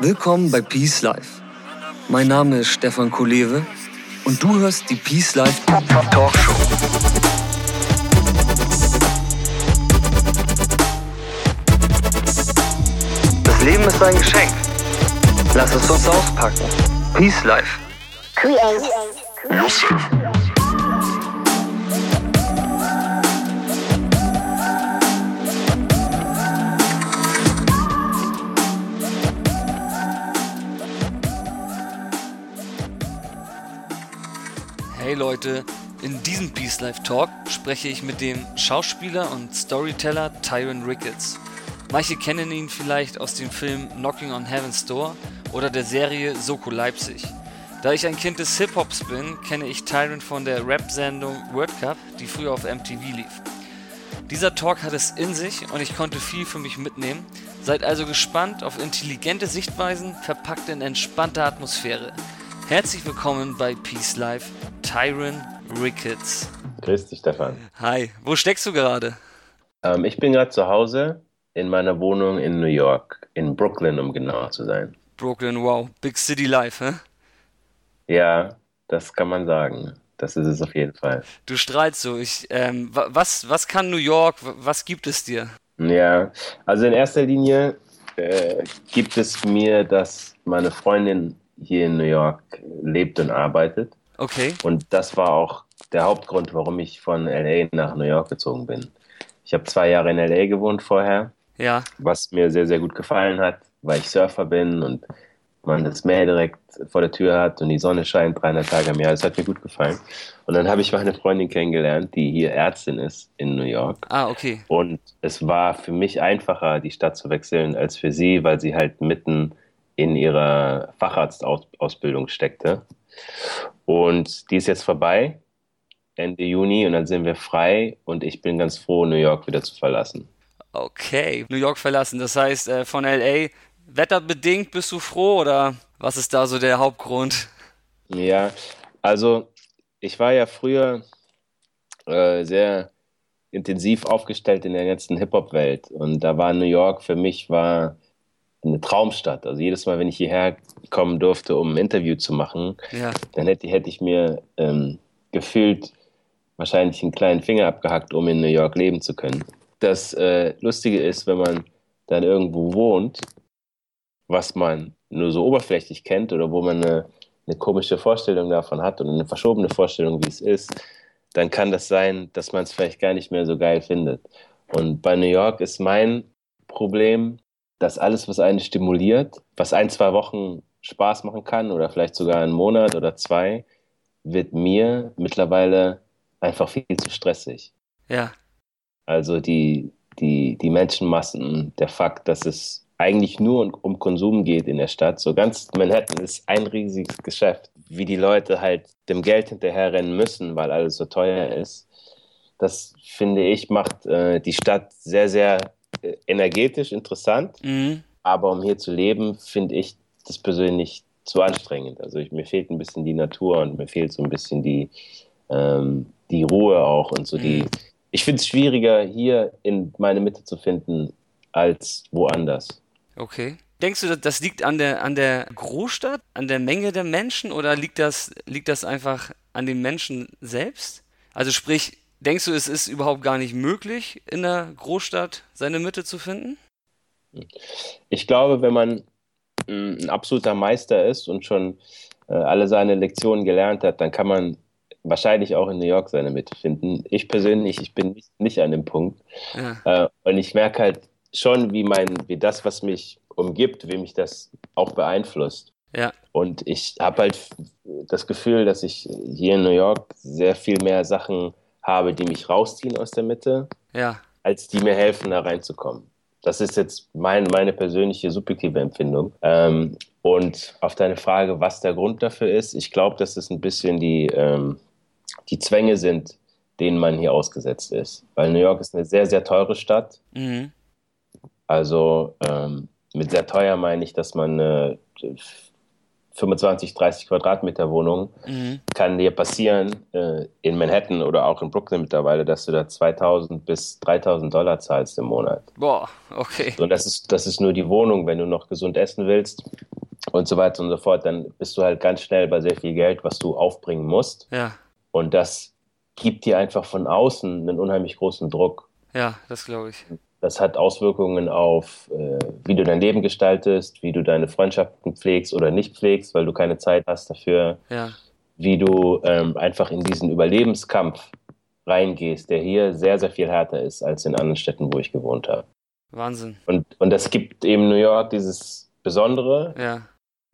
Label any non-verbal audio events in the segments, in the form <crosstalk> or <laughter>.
Willkommen bei Peace Life. Mein Name ist Stefan Kolewe und du hörst die Peace Life Talkshow. Das Leben ist ein Geschenk. Lass es uns auspacken. Peace Life. Create yourself. Hey Leute, in diesem Peace Life Talk spreche ich mit dem Schauspieler und Storyteller Tyron Ricketts. Manche kennen ihn vielleicht aus dem Film Knocking on Heaven's Door oder der Serie Soko Leipzig. Da ich ein Kind des Hip-Hops bin, kenne ich Tyron von der Rap-Sendung World Cup, die früher auf MTV lief. Dieser Talk hat es in sich und ich konnte viel für mich mitnehmen. Seid also gespannt auf intelligente Sichtweisen, verpackt in entspannter Atmosphäre. Herzlich willkommen bei Peace Life, Tyron Ricketts. Grüß dich, Stefan. Hi, wo steckst du gerade? Ähm, ich bin gerade zu Hause in meiner Wohnung in New York, in Brooklyn, um genauer zu sein. Brooklyn, wow, Big City Life, hä? Ja, das kann man sagen. Das ist es auf jeden Fall. Du strahlst so. Ich, ähm, was, was kann New York? Was gibt es dir? Ja, also in erster Linie äh, gibt es mir, dass meine Freundin hier in New York lebt und arbeitet. Okay. Und das war auch der Hauptgrund, warum ich von LA nach New York gezogen bin. Ich habe zwei Jahre in LA gewohnt vorher, Ja. was mir sehr, sehr gut gefallen hat, weil ich Surfer bin und man das Meer direkt vor der Tür hat und die Sonne scheint 300 Tage im Jahr. Das hat mir gut gefallen. Und dann habe ich meine Freundin kennengelernt, die hier Ärztin ist in New York. Ah, okay. Und es war für mich einfacher, die Stadt zu wechseln, als für sie, weil sie halt mitten in ihrer Facharztausbildung steckte. Und die ist jetzt vorbei, Ende Juni, und dann sind wir frei und ich bin ganz froh, New York wieder zu verlassen. Okay. New York verlassen. Das heißt, äh, von LA, wetterbedingt bist du froh oder was ist da so der Hauptgrund? Ja, also ich war ja früher äh, sehr intensiv aufgestellt in der ganzen Hip-Hop-Welt und da war New York für mich war eine Traumstadt. Also jedes Mal, wenn ich hierher kommen durfte, um ein Interview zu machen, Ja. dann hätte, hätte ich mir ähm, gefühlt wahrscheinlich einen kleinen Finger abgehackt, um in New York leben zu können. Das äh, Lustige ist, wenn man dann irgendwo wohnt, was man nur so oberflächlich kennt oder wo man eine, eine komische Vorstellung davon hat und eine verschobene Vorstellung, wie es ist, dann kann das sein, dass man es vielleicht gar nicht mehr so geil findet. Und bei New York ist mein Problem, dass alles, was einen stimuliert, was ein, zwei Wochen Spaß machen kann oder vielleicht sogar einen Monat oder zwei, wird mir mittlerweile einfach viel zu stressig. Ja. Also die, die, die Menschenmassen, der Fakt, dass es eigentlich nur um, um Konsum geht in der Stadt. So ganz Manhattan ist ein riesiges Geschäft. Wie die Leute halt dem Geld hinterherrennen müssen, weil alles so teuer ist. Das finde ich macht äh, die Stadt sehr, sehr energetisch interessant. Mhm. Aber um hier zu leben, finde ich das persönlich zu anstrengend. Also ich, mir fehlt ein bisschen die Natur und mir fehlt so ein bisschen die, ähm, die Ruhe auch und so die. Mhm. Ich finde es schwieriger, hier in meine Mitte zu finden, als woanders. Okay. Denkst du, das liegt an der, an der Großstadt, an der Menge der Menschen oder liegt das, liegt das einfach an den Menschen selbst? Also sprich, denkst du, es ist überhaupt gar nicht möglich, in der Großstadt seine Mitte zu finden? Ich glaube, wenn man mh, ein absoluter Meister ist und schon äh, alle seine Lektionen gelernt hat, dann kann man wahrscheinlich auch in New York seine Mitte finden. Ich persönlich, ich bin nicht, nicht an dem Punkt. Ja. Äh, und ich merke halt schon, wie mein, wie das, was mich umgibt, wie mich das auch beeinflusst. Ja. Und ich habe halt das Gefühl, dass ich hier in New York sehr viel mehr Sachen habe, die mich rausziehen aus der Mitte, Ja. als die mir helfen, da reinzukommen. Das ist jetzt mein, meine persönliche subjektive Empfindung. Ähm, und auf deine Frage, was der Grund dafür ist, ich glaube, dass es ein bisschen die, ähm, die Zwänge sind, denen man hier ausgesetzt ist. Weil New York ist eine sehr, sehr teure Stadt. Mhm. Also ähm, mit sehr teuer meine ich, dass man eine 25, 30 Quadratmeter Wohnung Mhm. kann dir passieren äh, in Manhattan oder auch in Brooklyn mittlerweile, dass du da 2000 bis 3000 Dollar zahlst im Monat. Boah, okay. Und das ist, das ist nur die Wohnung. Wenn du noch gesund essen willst, und so weiter und so fort, dann bist du halt ganz schnell bei sehr viel Geld, was du aufbringen musst. Ja. Und das gibt dir einfach von außen einen unheimlich großen Druck. Ja, das glaube ich. Das hat Auswirkungen auf, äh, wie du dein Leben gestaltest, wie du deine Freundschaften pflegst oder nicht pflegst, weil du keine Zeit hast dafür. Ja. Wie du ähm, einfach in diesen Überlebenskampf reingehst, der hier sehr, sehr viel härter ist als in anderen Städten, wo ich gewohnt habe. Wahnsinn. Und, und das gibt eben New York dieses Besondere, Ja.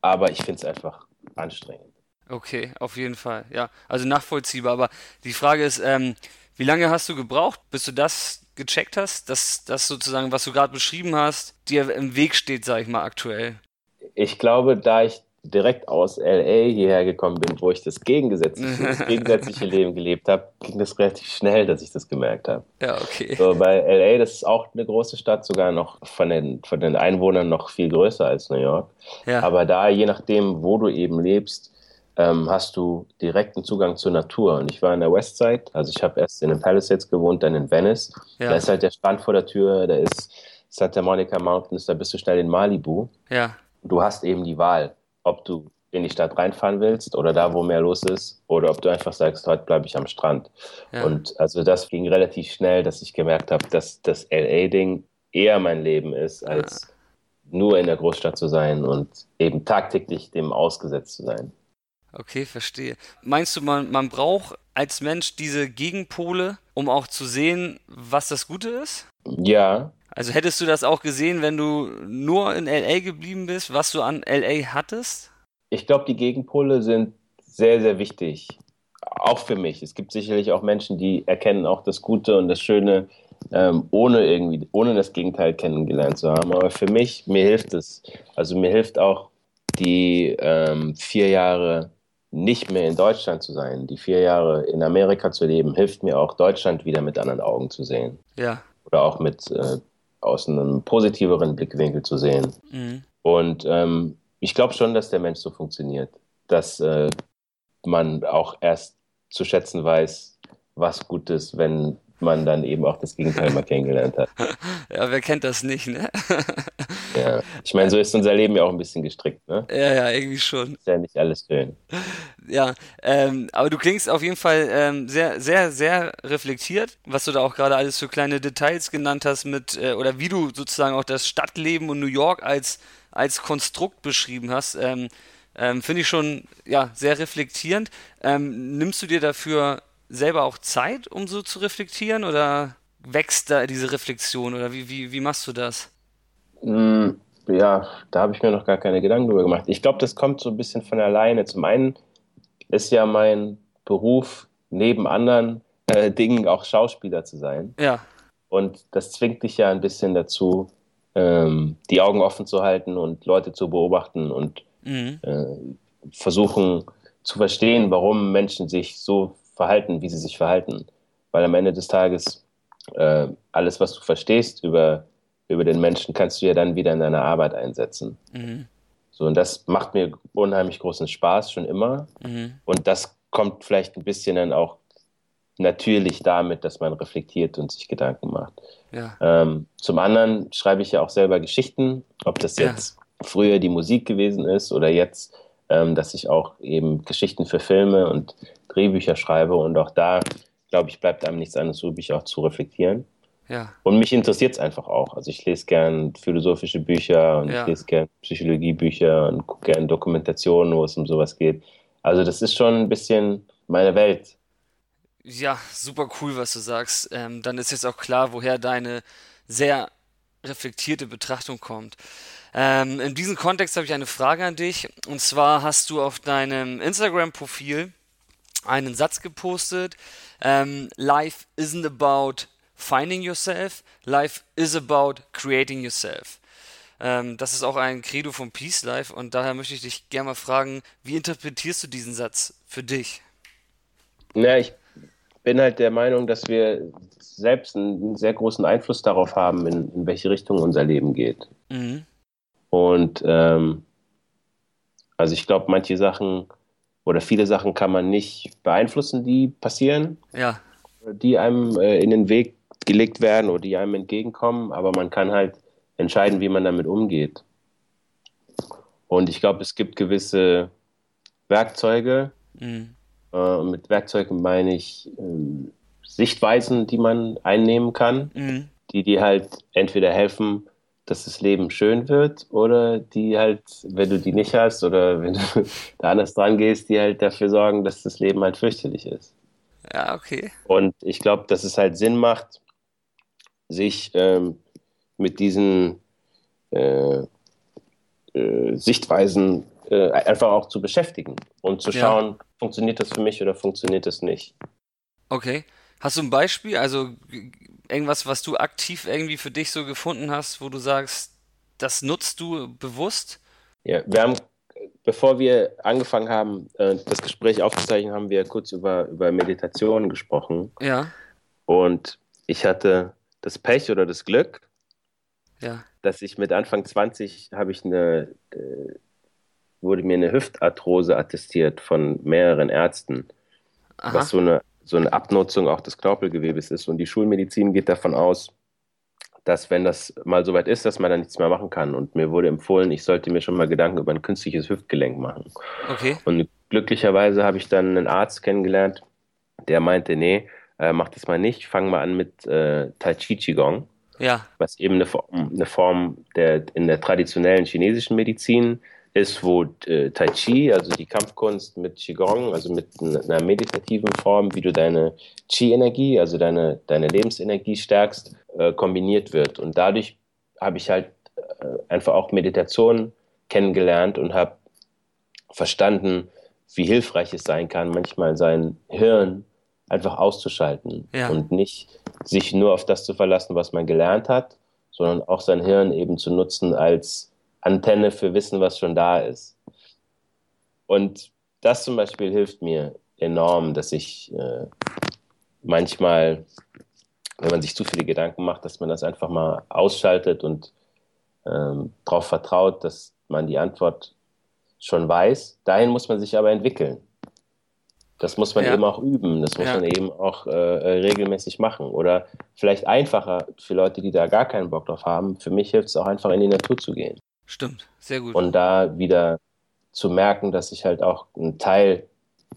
aber ich finde es einfach anstrengend. Okay, auf jeden Fall. Ja, also nachvollziehbar. Aber die Frage ist, ähm, wie lange hast du gebraucht, bis du das gecheckt hast, dass das sozusagen, was du gerade beschrieben hast, dir im Weg steht, sag ich mal, aktuell? Ich glaube, da ich direkt aus LA hierher gekommen bin, wo ich das gegensätzliche, <laughs> das gegensätzliche Leben gelebt habe, ging das relativ schnell, dass ich das gemerkt habe. Ja, okay. So, bei LA, das ist auch eine große Stadt, sogar noch von den, von den Einwohnern noch viel größer als New York. Ja, Aber da, je nachdem, wo du eben lebst, ähm, hast du direkten Zugang zur Natur. Und ich war in der Westside, also ich habe erst in den Palisades gewohnt, dann in Venice. Ja. Da ist halt der Strand vor der Tür, da ist Santa Monica Mountains, da bist du schnell in Malibu. ja, Du hast eben die Wahl, ob du in die Stadt reinfahren willst oder da, wo mehr los ist, oder ob du einfach sagst, heute bleibe ich am Strand. ja. Und also das ging relativ schnell, dass ich gemerkt habe, dass das LA-Ding eher mein Leben ist, als nur in der Großstadt zu sein und eben tagtäglich dem ausgesetzt zu sein. Okay, verstehe. Meinst du, man, man braucht als Mensch diese Gegenpole, um auch zu sehen, was das Gute ist? Ja, Also hättest du das auch gesehen, wenn du nur in LA geblieben bist, was du an LA hattest? ich glaube, die Gegenpole sind sehr, sehr wichtig. Auch für mich. Es gibt sicherlich auch Menschen, die erkennen auch das Gute und das Schöne, ähm, ohne irgendwie, ohne das Gegenteil kennengelernt zu haben. Aber für mich, mir hilft es. Also mir hilft auch die ähm, vier Jahre nicht mehr in Deutschland zu sein, die vier Jahre in Amerika zu leben, hilft mir auch Deutschland wieder mit anderen Augen zu sehen. Ja. Oder auch mit äh, aus einem positiveren Blickwinkel zu sehen. Mhm. Und ähm, ich glaube schon, dass der Mensch so funktioniert, dass äh, man auch erst zu schätzen weiß, was gut ist, wenn man dann eben auch das Gegenteil <laughs> mal kennengelernt hat. Ja, wer kennt das nicht, ne? <laughs> Ja. Ich meine, so ist unser Leben ja auch ein bisschen gestrickt, ne? Ja, ja, irgendwie schon. Ist ja nicht alles schön. Ja, ähm, aber du klingst auf jeden Fall ähm, sehr, sehr, sehr reflektiert, was du da auch gerade alles für kleine Details genannt hast mit, äh, oder wie du sozusagen auch das Stadtleben und New York als, als Konstrukt beschrieben hast. Ähm, ähm, Finde ich schon, ja, sehr reflektierend. Ähm, nimmst du dir dafür selber auch Zeit, um so zu reflektieren oder wächst da diese Reflexion oder wie, wie, wie machst du das? Mm, Ja, da habe ich mir noch gar keine Gedanken drüber gemacht. Ich glaube, das kommt so ein bisschen von alleine. Zum einen ist ja mein Beruf neben anderen äh, Dingen auch Schauspieler zu sein. Ja, Und das zwingt dich ja ein bisschen dazu, ähm, die Augen offen zu halten und Leute zu beobachten und mhm. äh, versuchen zu verstehen, warum Menschen sich so verhalten, wie sie sich verhalten. Weil am Ende des Tages äh, alles, was du verstehst über, über den Menschen, kannst du ja dann wieder in deiner Arbeit einsetzen. Mhm. So, und das macht mir unheimlich großen Spaß schon immer. Mhm. Und das kommt vielleicht ein bisschen dann auch natürlich damit, dass man reflektiert und sich Gedanken macht. Ja, Ähm, zum anderen schreibe ich ja auch selber Geschichten, ob das Ja. jetzt früher die Musik gewesen ist oder jetzt, ähm, dass ich auch eben Geschichten für Filme und Drehbücher schreibe. Und auch da, glaube ich, bleibt einem nichts anderes übrig, auch zu reflektieren. Ja, Und mich interessiert es einfach auch. Also ich lese gern philosophische Bücher und Ja. ich lese gern Psychologiebücher und gucke gern Dokumentationen, wo es um sowas geht. Also das ist schon ein bisschen meine Welt. Ja, super cool, was du sagst. Ähm, dann ist jetzt auch klar, woher deine sehr reflektierte Betrachtung kommt. Ähm, in diesem Kontext habe ich eine Frage an dich. Und zwar hast du auf deinem Instagram-Profil einen Satz gepostet. Ähm, Life isn't about finding yourself, life is about creating yourself. Ähm, das ist auch ein Credo von Peace Life und daher möchte ich dich gerne mal fragen, wie interpretierst du diesen Satz für dich? Ja, ich bin halt der Meinung, dass wir selbst einen sehr großen Einfluss darauf haben, in, in welche Richtung unser Leben geht. Mhm. Und ähm, also ich glaube, manche Sachen oder viele Sachen kann man nicht beeinflussen, die passieren, Ja, die einem äh, in den Weg gelegt werden oder die einem entgegenkommen, aber man kann halt entscheiden, wie man damit umgeht. Und ich glaube, es gibt gewisse Werkzeuge. Mhm. Äh, mit Werkzeugen meine ich äh, Sichtweisen, die man einnehmen kann, mhm. die dir halt entweder helfen, dass das Leben schön wird oder die halt, wenn du die nicht hast oder <laughs> wenn du da anders dran gehst, die halt dafür sorgen, dass das Leben halt fürchterlich ist. Ja, okay. Und ich glaube, dass es halt Sinn macht, sich ähm, mit diesen äh, äh, Sichtweisen äh, einfach auch zu beschäftigen und zu schauen, ja. funktioniert das für mich oder funktioniert das nicht. Okay. Hast du ein Beispiel? Also irgendwas, was du aktiv irgendwie für dich so gefunden hast, wo du sagst, das nutzt du bewusst? Ja, wir haben, bevor wir angefangen haben, äh, das Gespräch aufzuzeichnen, haben wir kurz über, über Meditation gesprochen. Ja. Und ich hatte das Pech oder das Glück, ja. dass ich mit Anfang 20 habe ich eine, äh, wurde mir eine Hüftarthrose attestiert von mehreren Ärzten, Aha. was so eine so eine Abnutzung auch des Knorpelgewebes ist. Und die Schulmedizin geht davon aus, dass wenn das mal so weit ist, dass man da nichts mehr machen kann. Und mir wurde empfohlen, ich sollte mir schon mal Gedanken über ein künstliches Hüftgelenk machen. Okay. Und glücklicherweise habe ich dann einen Arzt kennengelernt, der meinte, nee, äh, mach das mal nicht, fang mal an mit äh, Tai Chi Qigong. Ja. Was eben eine Form, eine Form der in der traditionellen chinesischen Medizin ist, wo äh, Tai Chi, also die Kampfkunst mit Qigong, also mit einer meditativen Form, wie du deine Qi-Energie, also deine, deine Lebensenergie stärkst, äh, kombiniert wird. Und dadurch habe ich halt äh, einfach auch Meditation kennengelernt und habe verstanden, wie hilfreich es sein kann, manchmal sein Hirn einfach auszuschalten ja. und nicht sich nur auf das zu verlassen, was man gelernt hat, sondern auch sein Hirn eben zu nutzen als Antenne für Wissen, was schon da ist. Und das zum Beispiel hilft mir enorm, dass ich äh, manchmal, wenn man sich zu viele Gedanken macht, dass man das einfach mal ausschaltet und ähm, darauf vertraut, dass man die Antwort schon weiß. Dahin muss man sich aber entwickeln. Das muss man ja. eben auch üben, das muss ja. man eben auch äh, äh, regelmäßig machen. Oder vielleicht einfacher für Leute, die da gar keinen Bock drauf haben. Für mich hilft es auch einfach in die Natur zu gehen. Stimmt, sehr gut. Und da wieder zu merken, dass ich halt auch ein Teil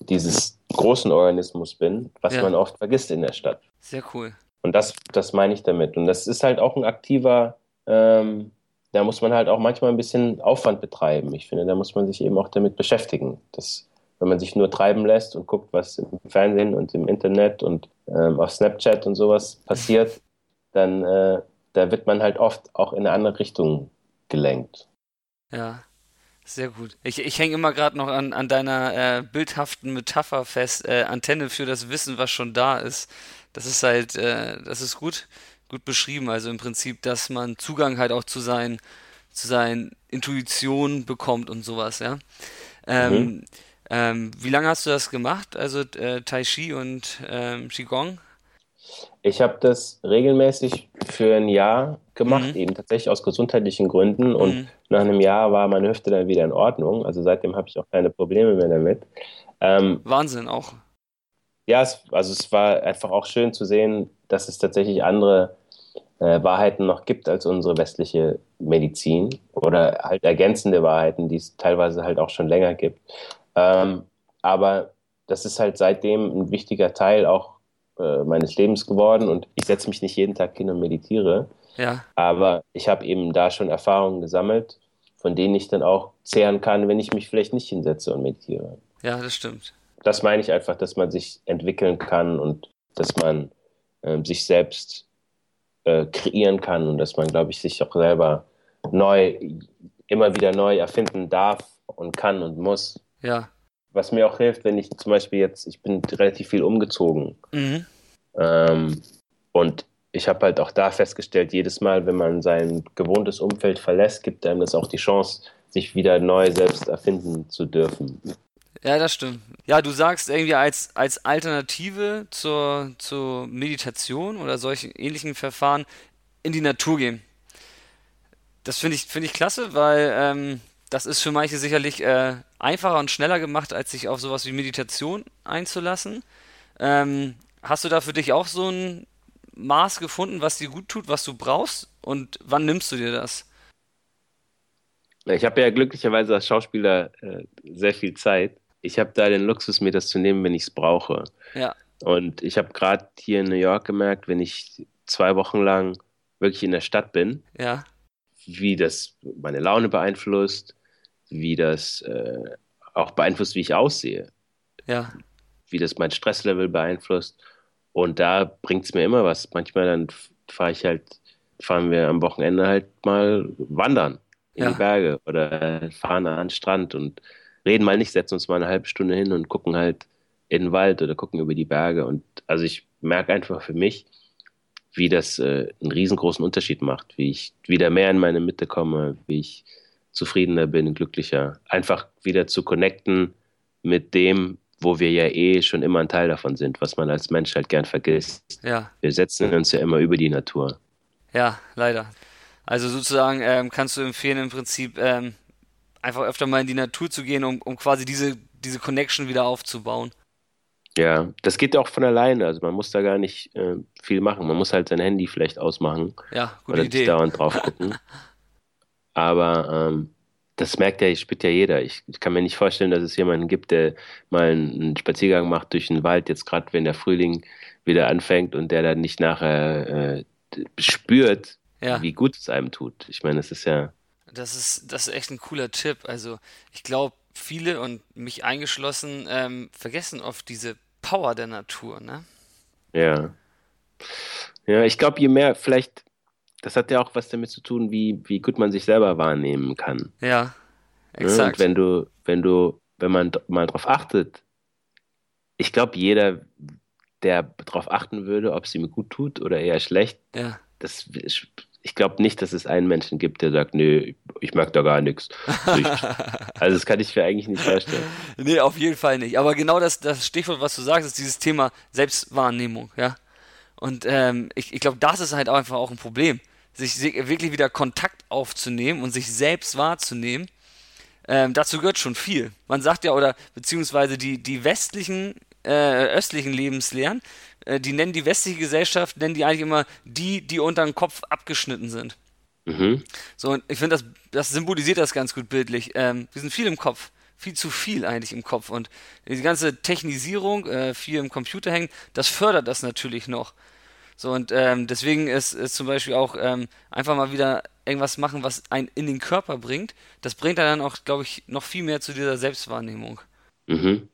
dieses großen Organismus bin, was ja. man oft vergisst in der Stadt. Sehr cool. Und das, das meine ich damit. Und das ist halt auch ein aktiver, ähm, da muss man halt auch manchmal ein bisschen Aufwand betreiben. Ich finde, da muss man sich eben auch damit beschäftigen. Das, wenn man sich nur treiben lässt und guckt, was im Fernsehen und im Internet und ähm, auf Snapchat und sowas passiert, dann äh, da wird man halt oft auch in eine andere Richtung gelenkt. Ja, sehr gut. Ich, ich hänge immer gerade noch an, an deiner äh, bildhaften Metapher fest, äh, Antenne für das Wissen, was schon da ist. Das ist halt, äh, das ist gut, gut beschrieben. Also im Prinzip, dass man Zugang halt auch zu seinen, zu seinen Intuitionen bekommt und sowas, ja. Ähm, mhm. Ähm, wie lange hast du das gemacht? Also äh, Tai Chi und ähm, Qigong? Ich habe das regelmäßig für ein Jahr gemacht, mhm. eben tatsächlich aus gesundheitlichen Gründen. Und mhm. nach einem Jahr war meine Hüfte dann wieder in Ordnung. Also seitdem habe ich auch keine Probleme mehr damit. Ähm, Wahnsinn auch. Ja, es, also es war einfach auch schön zu sehen, dass es tatsächlich andere äh, Wahrheiten noch gibt als unsere westliche Medizin oder halt ergänzende Wahrheiten, die es teilweise halt auch schon länger gibt. Ähm, aber das ist halt seitdem ein wichtiger Teil auch äh, meines Lebens geworden und ich setze mich nicht jeden Tag hin und meditiere. Ja. Aber ich habe eben da schon Erfahrungen gesammelt, von denen ich dann auch zehren kann, wenn ich mich vielleicht nicht hinsetze und meditiere. Ja, das stimmt. Das meine ich einfach, dass man sich entwickeln kann und dass man äh, sich selbst äh, kreieren kann und dass man, glaube ich, sich auch selber neu, immer wieder neu erfinden darf und kann und muss. Ja was mir auch hilft, wenn ich zum Beispiel jetzt, ich bin relativ viel umgezogen. Mhm. Ähm, und ich habe halt auch da festgestellt, jedes Mal, wenn man sein gewohntes Umfeld verlässt, gibt einem das auch die Chance, sich wieder neu selbst erfinden zu dürfen. Ja, das stimmt. Ja, du sagst irgendwie als, als Alternative zur, zur Meditation oder solchen ähnlichen Verfahren in die Natur gehen. Das finde ich, find ich klasse, weil ähm, das ist für manche sicherlich äh, einfacher und schneller gemacht, als sich auf sowas wie Meditation einzulassen. Ähm, hast du da für dich auch so ein Maß gefunden, was dir gut tut, was du brauchst? Und wann nimmst du dir das? Ich habe ja glücklicherweise als Schauspieler äh, sehr viel Zeit. Ich habe da den Luxus, mir das zu nehmen, wenn ich es brauche. Ja. Und ich habe gerade hier in New York gemerkt, wenn ich zwei Wochen lang wirklich in der Stadt bin, ja. wie das meine Laune beeinflusst, wie das äh, auch beeinflusst, wie ich aussehe. Ja. Wie das mein Stresslevel beeinflusst. Und da bringt es mir immer was. Manchmal dann fahre ich halt, fahren wir am Wochenende halt mal wandern in ja. die Berge oder fahren an den Strand und reden mal nicht, setzen uns mal eine halbe Stunde hin und gucken halt in den Wald oder gucken über die Berge. Und also ich merke einfach für mich, wie das äh, einen riesengroßen Unterschied macht, wie ich wieder mehr in meine Mitte komme, wie ich zufriedener bin, glücklicher. Einfach wieder zu connecten mit dem, wo wir ja eh schon immer ein Teil davon sind, was man als Mensch halt gern vergisst. Ja. Wir setzen uns ja immer über die Natur. Ja, leider. Also sozusagen ähm, kannst du empfehlen, im Prinzip ähm, einfach öfter mal in die Natur zu gehen, um, um quasi diese, diese Connection wieder aufzubauen. Ja, das geht auch von alleine. Also man muss da gar nicht äh, viel machen. Man muss halt sein Handy vielleicht ausmachen. Ja, gute oder Idee. Nicht dauernd drauf gucken. <laughs> Aber ähm, das merkt ja, spürt ja jeder. Ich, ich, kann mir nicht vorstellen, dass es jemanden gibt, der mal einen Spaziergang macht durch den Wald, jetzt gerade wenn der Frühling wieder anfängt und der dann nicht nachher äh, spürt, ja. wie gut es einem tut. Ich meine, es ist ja. Das ist, das ist echt ein cooler Tipp. Also ich glaube, viele und mich eingeschlossen ähm, vergessen oft diese Power der Natur, ne? Ja. Ja, ich glaube, je mehr, vielleicht, das hat ja auch was damit zu tun, wie, wie gut man sich selber wahrnehmen kann. Ja, exakt. Ja, und wenn du, wenn du, wenn man mal drauf achtet, ich glaube, jeder, der darauf achten würde, ob es ihm gut tut oder eher schlecht, ja. das ich glaube nicht, dass es einen Menschen gibt, der sagt, nee, ich merke da gar nichts. Also, <laughs> also, das kann ich mir eigentlich nicht vorstellen. Nee, auf jeden Fall nicht. Aber genau das, das Stichwort, was du sagst, ist dieses Thema Selbstwahrnehmung, ja. Und ähm, ich, ich glaube, das ist halt einfach auch ein Problem, sich wirklich wieder Kontakt aufzunehmen und sich selbst wahrzunehmen. Ähm, dazu gehört schon viel. Man sagt ja, oder beziehungsweise die, die westlichen, äh, östlichen Lebenslehren, äh, die nennen die westliche Gesellschaft, nennen die eigentlich immer die, die unter den Kopf abgeschnitten sind. Mhm. So, und ich finde, das, das symbolisiert das ganz gut bildlich. Ähm, wir sind viel im Kopf. Viel zu viel eigentlich im Kopf. Und die ganze Technisierung, äh, viel im Computer hängen, das fördert das natürlich noch. So, und ähm, deswegen ist, ist zum Beispiel auch ähm, einfach mal wieder irgendwas machen, was einen in den Körper bringt. Das bringt dann auch, glaube ich, noch viel mehr zu dieser Selbstwahrnehmung. Mhm.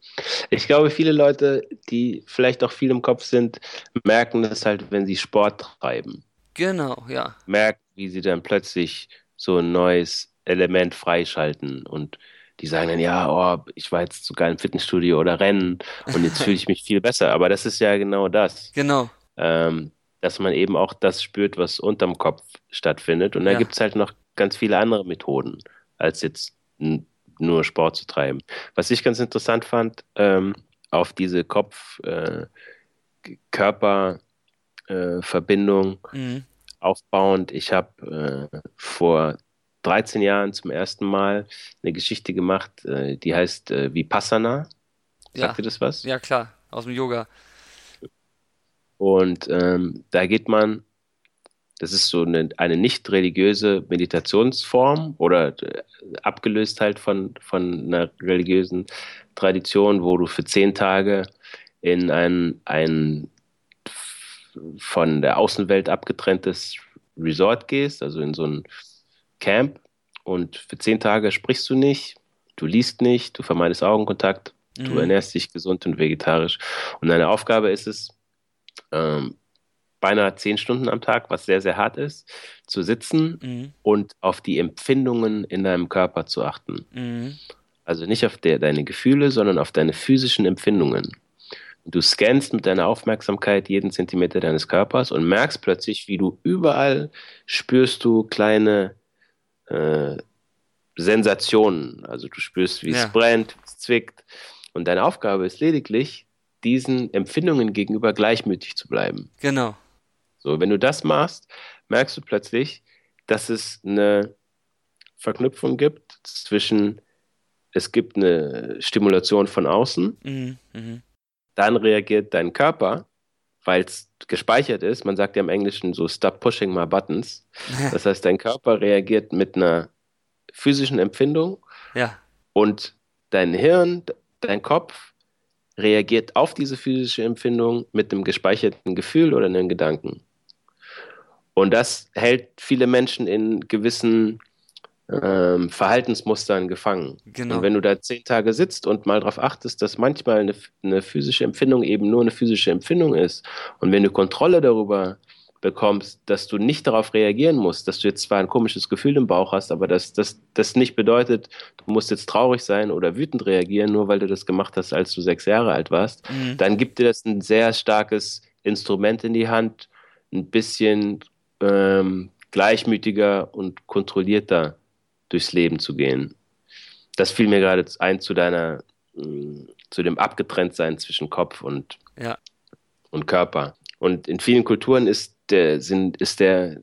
Ich glaube, viele Leute, die vielleicht auch viel im Kopf sind, merken das halt, wenn sie Sport treiben. Genau, ja. Merken, wie sie dann plötzlich so ein neues Element freischalten und die sagen dann, ja, oh, ich war jetzt sogar im Fitnessstudio oder Rennen und jetzt fühle <laughs> ich mich viel besser. Aber das ist ja genau das. Genau. Ähm, dass man eben auch das spürt, was unterm Kopf stattfindet. Und da ja. gibt es halt noch ganz viele andere Methoden, als jetzt nur Sport zu treiben. Was ich ganz interessant fand, ähm, auf diese Kopf-Körper-Verbindung äh, mhm. aufbauend, ich habe äh, vor 13 Jahren zum ersten Mal eine Geschichte gemacht, äh, die heißt äh, Vipassana. Sagt ja. ihr das was? Ja, klar, aus dem Yoga. Und ähm, da geht man das ist so eine, eine nicht religiöse Meditationsform oder äh, abgelöst halt von, von einer religiösen Tradition, wo du für zehn Tage in ein, ein von der Außenwelt abgetrenntes Resort gehst, also in so ein Camp. Und für zehn Tage sprichst du nicht, du liest nicht, du vermeidest Augenkontakt, mhm. du ernährst dich gesund und vegetarisch. Und deine Aufgabe ist es, ähm, beinahe zehn Stunden am Tag, was sehr, sehr hart ist, zu sitzen mhm. und auf die Empfindungen in deinem Körper zu achten. Mhm. Also nicht auf der, deine Gefühle, sondern auf deine physischen Empfindungen. Du scannst mit deiner Aufmerksamkeit jeden Zentimeter deines Körpers und merkst plötzlich, wie du überall spürst du kleine äh, Sensationen. Also du spürst, wie ja. es brennt, wie es zwickt. Und deine Aufgabe ist lediglich, diesen Empfindungen gegenüber gleichmütig zu bleiben. Genau. So, wenn du das machst, merkst du plötzlich, dass es eine Verknüpfung gibt zwischen, es gibt eine Stimulation von außen, mhm, mh. dann reagiert dein Körper, weil es gespeichert ist, man sagt ja im Englischen so, stop pushing my buttons. Das heißt, dein Körper reagiert mit einer physischen Empfindung. Ja. Und dein Hirn, dein Kopf reagiert auf diese physische Empfindung mit einem gespeicherten Gefühl oder einem Gedanken. Und das hält viele Menschen in gewissen ähm, Verhaltensmustern gefangen. Genau. Und wenn du da zehn Tage sitzt und mal darauf achtest, dass manchmal eine, eine, physische Empfindung eben nur eine physische Empfindung ist und wenn du Kontrolle darüber bekommst, dass du nicht darauf reagieren musst, dass du jetzt zwar ein komisches Gefühl im Bauch hast, aber dass das nicht bedeutet, du musst jetzt traurig sein oder wütend reagieren, nur weil du das gemacht hast, als du sechs Jahre alt warst, mhm. dann gibt dir das ein sehr starkes Instrument in die Hand, ein bisschen ähm, gleichmütiger und kontrollierter durchs Leben zu gehen. Das fiel mir gerade ein zu deiner, mm, zu dem Abgetrenntsein zwischen Kopf und, ja. und Körper. Und in vielen Kulturen ist der, sind, ist der,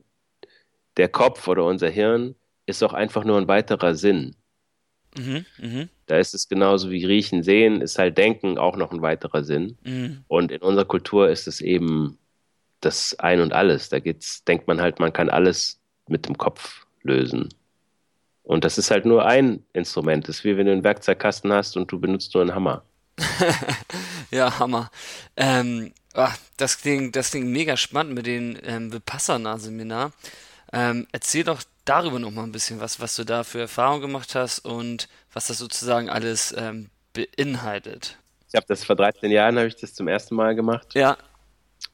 der Kopf oder unser Hirn ist auch einfach nur ein weiterer Sinn. Mhm, mh. Da ist es genauso wie Riechen, Sehen, ist halt Denken auch noch ein weiterer Sinn. Mhm. Und in unserer Kultur ist es eben das Ein und Alles. Da geht's, denkt man halt, man kann alles mit dem Kopf lösen. Und das ist halt nur ein Instrument. Das ist wie wenn du einen Werkzeugkasten hast und du benutzt nur einen Hammer. <laughs> ja, Hammer. Ähm, ach, das, klingt, das klingt mega spannend mit dem ähm, Vipassana-Seminar. Ähm, erzähl doch darüber noch mal ein bisschen was, was du da für Erfahrungen gemacht hast und was das sozusagen alles ähm, beinhaltet. Ich habe das vor 13 Jahren habe ich das zum ersten Mal gemacht. Ja.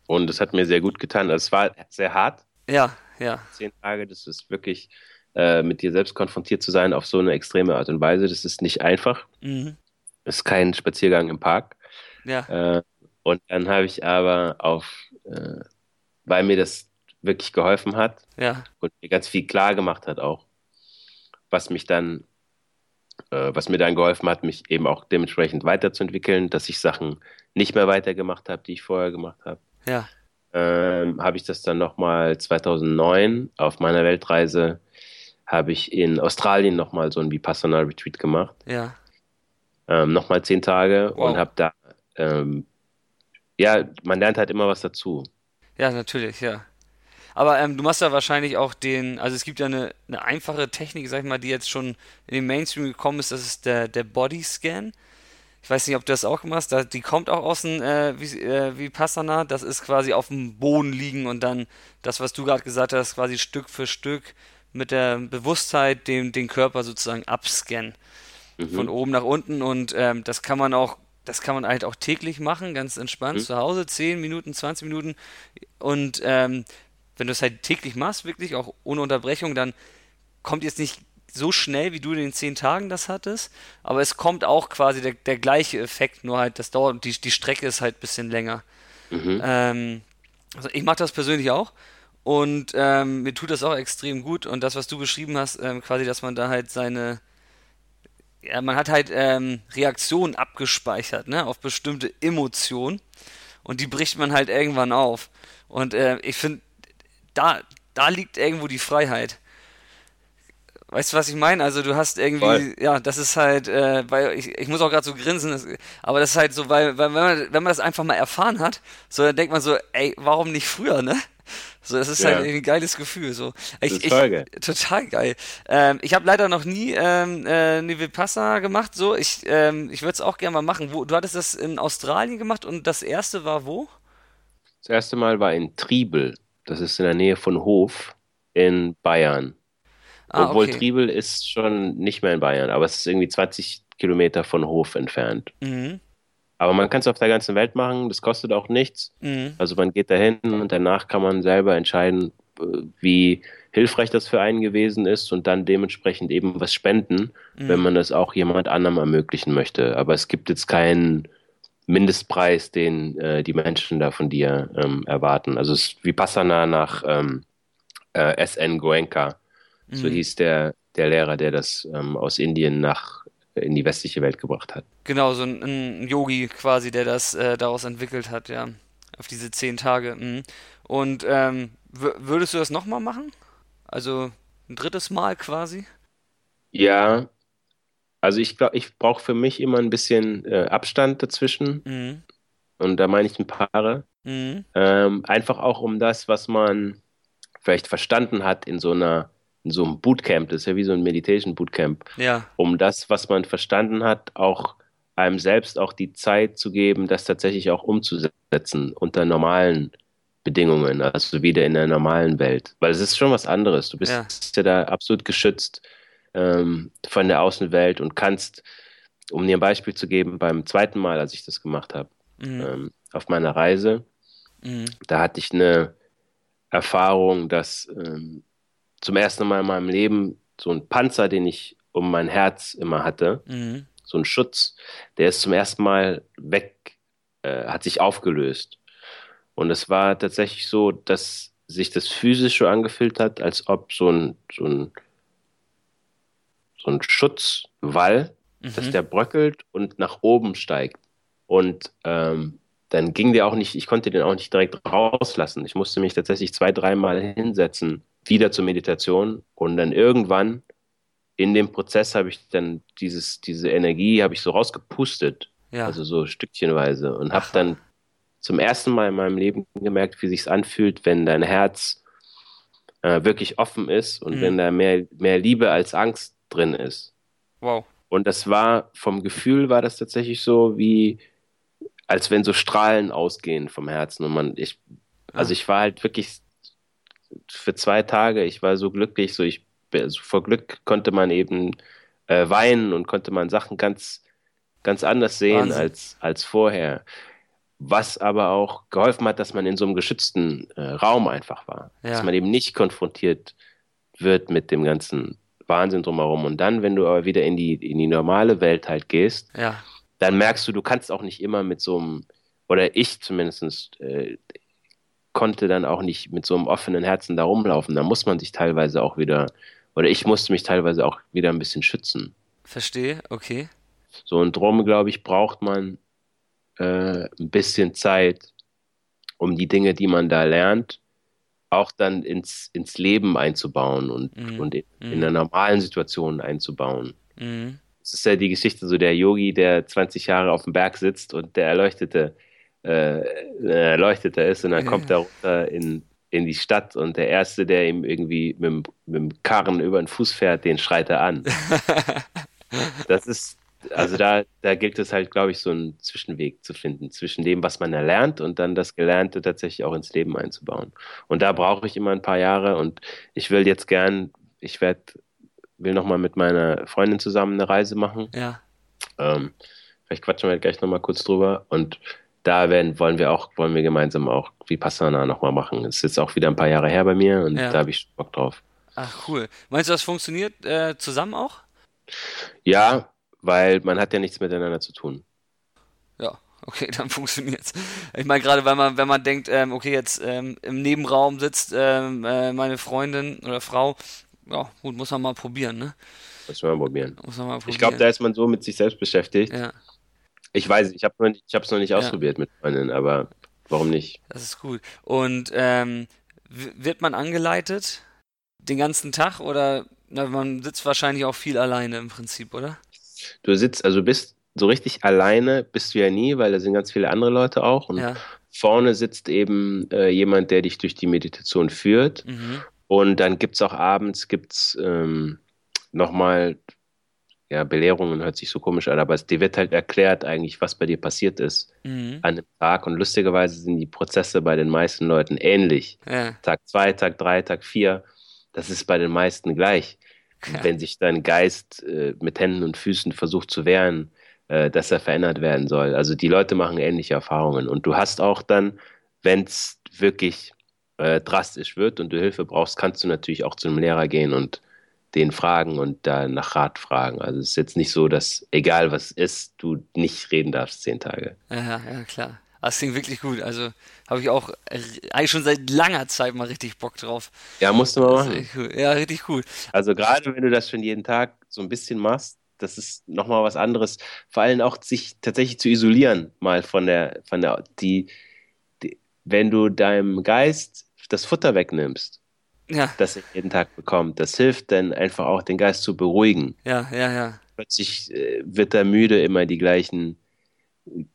Und es hat mir sehr gut getan. Also es war sehr hart. Ja, ja. Zehn Tage, das ist wirklich äh, mit dir selbst konfrontiert zu sein auf so eine extreme Art und Weise. Das ist nicht einfach. Mhm. Das ist kein Spaziergang im Park. Ja. Äh, und dann habe ich aber auf, äh, weil mir das wirklich geholfen hat ja. und mir ganz viel klar gemacht hat auch, was mich dann, äh, was mir dann geholfen hat, mich eben auch dementsprechend weiterzuentwickeln, dass ich Sachen nicht mehr weitergemacht habe, die ich vorher gemacht habe. Ja. Ähm, habe ich das dann nochmal 2009 auf meiner Weltreise habe ich in Australien nochmal so ein Vipassana Retreat gemacht. Ja. Ähm, nochmal zehn Tage wow. und habe da, ähm, ja, man lernt halt immer was dazu. Ja, natürlich, ja. Aber ähm, du machst ja wahrscheinlich auch den, also es gibt ja eine, eine einfache Technik, sag ich mal, die jetzt schon in den Mainstream gekommen ist, das ist der, der Body Scan. Ich weiß nicht, ob du das auch gemacht hast, die kommt auch aus dem äh, äh, Vipassana, das ist quasi auf dem Boden liegen und dann das, was du gerade gesagt hast, quasi Stück für Stück mit der Bewusstheit den, den Körper sozusagen abscannen. Mhm. Von oben nach unten und ähm, das kann man auch, das kann man halt auch täglich machen, ganz entspannt mhm. zu Hause, 10 Minuten, 20 Minuten. Und ähm, wenn du es halt täglich machst, wirklich auch ohne Unterbrechung, dann kommt jetzt nicht so schnell, wie du in den 10 Tagen das hattest, aber es kommt auch quasi der, der gleiche Effekt, nur halt das dauert, die, die Strecke ist halt ein bisschen länger. Mhm. Ähm, also ich mache das persönlich auch und ähm, mir tut das auch extrem gut. Und das, was du beschrieben hast, ähm, quasi, dass man da halt seine, ja, man hat halt ähm, Reaktionen abgespeichert, ne, auf bestimmte Emotionen. Und die bricht man halt irgendwann auf. Und äh, ich finde, da, da liegt irgendwo die Freiheit. Weißt du, was ich meine? Also du hast irgendwie, Voll. ja, das ist halt, äh, weil ich, ich muss auch gerade so grinsen, das, aber das ist halt so, weil, weil wenn, man, wenn man das einfach mal erfahren hat, so dann denkt man so, ey, warum nicht früher, ne? So, das ist ja. halt ein geiles Gefühl. So. Ich, ich, geil. Total geil. Ähm, ich habe leider noch nie ähm, äh, eine Vipassana gemacht. So, ich, ähm, ich würde es auch gerne mal machen. Wo, du hattest das in Australien gemacht und das erste war wo? Das erste Mal war in Triebel. Das ist in der Nähe von Hof in Bayern. Ah, Obwohl okay. Triebel ist schon nicht mehr in Bayern, aber es ist irgendwie 20 Kilometer von Hof entfernt. Mhm. Aber man kann es auf der ganzen Welt machen, das kostet auch nichts. Mhm. Also man geht dahin und danach kann man selber entscheiden, äh, wie hilfreich das für einen gewesen ist und dann dementsprechend eben was spenden, mhm. wenn man das auch jemand anderem ermöglichen möchte. Aber es gibt jetzt keinen Mindestpreis, den äh, die Menschen da von dir ähm, erwarten. Also es ist Vipassana nach ähm, äh, S.N. Goenka, mhm. so hieß der, der Lehrer, der das ähm, aus Indien nach in die westliche Welt gebracht hat. Genau, so ein, ein Yogi quasi, der das äh, daraus entwickelt hat, ja. Auf diese zehn Tage. Mhm. Und ähm, würdest du das nochmal machen? Also ein drittes Mal quasi? Ja, also ich glaube, ich brauche für mich immer ein bisschen äh, Abstand dazwischen. Mhm. Und da meine ich ein Paare. Mhm. Ähm, einfach auch um das, was man vielleicht verstanden hat in so einer in so einem Bootcamp, das ist ja wie so ein Meditation Bootcamp, ja. um das, was man verstanden hat, auch einem selbst auch die Zeit zu geben, das tatsächlich auch umzusetzen unter normalen Bedingungen, also wieder in der normalen Welt. Weil es ist schon was anderes. Du bist ja, ja da absolut geschützt ähm, von der Außenwelt und kannst, um dir ein Beispiel zu geben, beim zweiten Mal, als ich das gemacht habe, mhm. ähm, auf meiner Reise, mhm. da hatte ich eine Erfahrung, dass ähm, zum ersten Mal in meinem Leben so ein Panzer, den ich um mein Herz immer hatte, mhm. so ein Schutz, der ist zum ersten Mal weg, äh, hat sich aufgelöst. Und es war tatsächlich so, dass sich das physisch so angefühlt hat, als ob so ein, so ein, so ein Schutzwall, mhm. dass der bröckelt und nach oben steigt. Und ähm, dann ging der auch nicht, ich konnte den auch nicht direkt rauslassen. Ich musste mich tatsächlich zwei, dreimal hinsetzen, wieder zur Meditation. Und dann irgendwann in dem Prozess habe ich dann dieses, diese Energie habe ich so rausgepustet. Ja. Also so stückchenweise und habe dann zum ersten Mal in meinem Leben gemerkt, wie sich anfühlt, wenn dein Herz äh, wirklich offen ist und mhm. wenn da mehr, mehr Liebe als Angst drin ist. Wow. Und das war vom Gefühl war das tatsächlich so wie als wenn so Strahlen ausgehen vom Herzen. Und man, ich, also ich war halt wirklich für zwei Tage, ich war so glücklich, so ich, also vor Glück konnte man eben äh, weinen und konnte man Sachen ganz, ganz anders sehen als, als vorher. Was aber auch geholfen hat, dass man in so einem geschützten äh, Raum einfach war. Ja. Dass man eben nicht konfrontiert wird mit dem ganzen Wahnsinn drumherum. Und dann, wenn du aber wieder in die, in die normale Welt halt gehst, ja dann merkst du, du kannst auch nicht immer mit so einem, oder ich zumindest äh, konnte dann auch nicht mit so einem offenen Herzen da rumlaufen. Da muss man sich teilweise auch wieder, oder ich musste mich teilweise auch wieder ein bisschen schützen. Verstehe, okay. So, und drum, glaube ich, braucht man äh, ein bisschen Zeit, um die Dinge, die man da lernt, auch dann ins, ins Leben einzubauen und, mhm. und in, mhm. in einer normalen Situation einzubauen. Mhm. Es ist ja die Geschichte so der Yogi, der 20 Jahre auf dem Berg sitzt und der Erleuchtete, äh, Erleuchtete ist und dann kommt er runter in, in die Stadt und der Erste, der ihm irgendwie mit, mit dem Karren über den Fuß fährt, den schreit er an. <laughs> das ist, also da, da gilt es halt, glaube ich, so einen Zwischenweg zu finden zwischen dem, was man erlernt und dann das Gelernte tatsächlich auch ins Leben einzubauen. Und da brauche ich immer ein paar Jahre und ich will jetzt gern, ich werde will nochmal mit meiner Freundin zusammen eine Reise machen. Ja. Ähm, vielleicht quatschen wir gleich nochmal kurz drüber. Und da werden, wollen wir auch, wollen wir gemeinsam auch Vipassana nochmal machen. Das ist jetzt auch wieder ein paar Jahre her bei mir und ja. da habe ich Bock drauf. Ach, cool. Meinst du, das funktioniert äh, zusammen auch? Ja, weil man hat ja nichts miteinander zu tun. Ja, okay, <laughs> dann funktioniert's. Ich meine, gerade wenn man, wenn man denkt, ähm, okay, jetzt ähm, im Nebenraum sitzt ähm, äh, meine Freundin oder Frau ja, gut, muss man mal probieren, ne? Muss man mal probieren. Muss man mal probieren. Ich glaube, da ist man so mit sich selbst beschäftigt. Ja. Ich weiß, ich habe es noch nicht ja. ausprobiert mit Freundinnen, aber warum nicht? Das ist gut. Und ähm, wird man angeleitet den ganzen Tag oder na, man sitzt wahrscheinlich auch viel alleine im Prinzip, oder? Du sitzt, also bist so richtig alleine bist du ja nie, weil da sind ganz viele andere Leute auch und ja. vorne sitzt eben äh, jemand, der dich durch die Meditation führt mhm. Und dann gibt es auch abends gibt's, ähm, nochmal, ja, Belehrungen hört sich so komisch an, aber es, dir wird halt erklärt eigentlich, was bei dir passiert ist mhm. an dem Tag. Und lustigerweise sind die Prozesse bei den meisten Leuten ähnlich. Ja. Tag zwei, Tag drei, Tag vier, das ist bei den meisten gleich. <laughs> Ja. Wenn sich dein Geist äh, mit Händen und Füßen versucht zu wehren, äh, dass er verändert werden soll. Also die Leute machen ähnliche Erfahrungen. Und du hast auch dann, wenn es wirklich äh, drastisch wird und du Hilfe brauchst, kannst du natürlich auch zu einem Lehrer gehen und den fragen und da nach Rat fragen. Also es ist jetzt nicht so, dass egal was ist, du nicht reden darfst zehn Tage. Ja, ja, klar. Das klingt wirklich gut. Also habe ich auch eigentlich schon seit langer Zeit mal richtig Bock drauf. Ja, musst du mal machen. Cool. Ja, richtig cool. Also gerade wenn du das schon jeden Tag so ein bisschen machst, das ist nochmal was anderes. Vor allem auch sich tatsächlich zu isolieren, mal von der, von der, die, die wenn du deinem Geist das Futter wegnimmst, ja. das er jeden Tag bekommt, das hilft dann einfach auch, den Geist zu beruhigen. Ja, ja, ja. Plötzlich äh, wird er müde, immer die gleichen,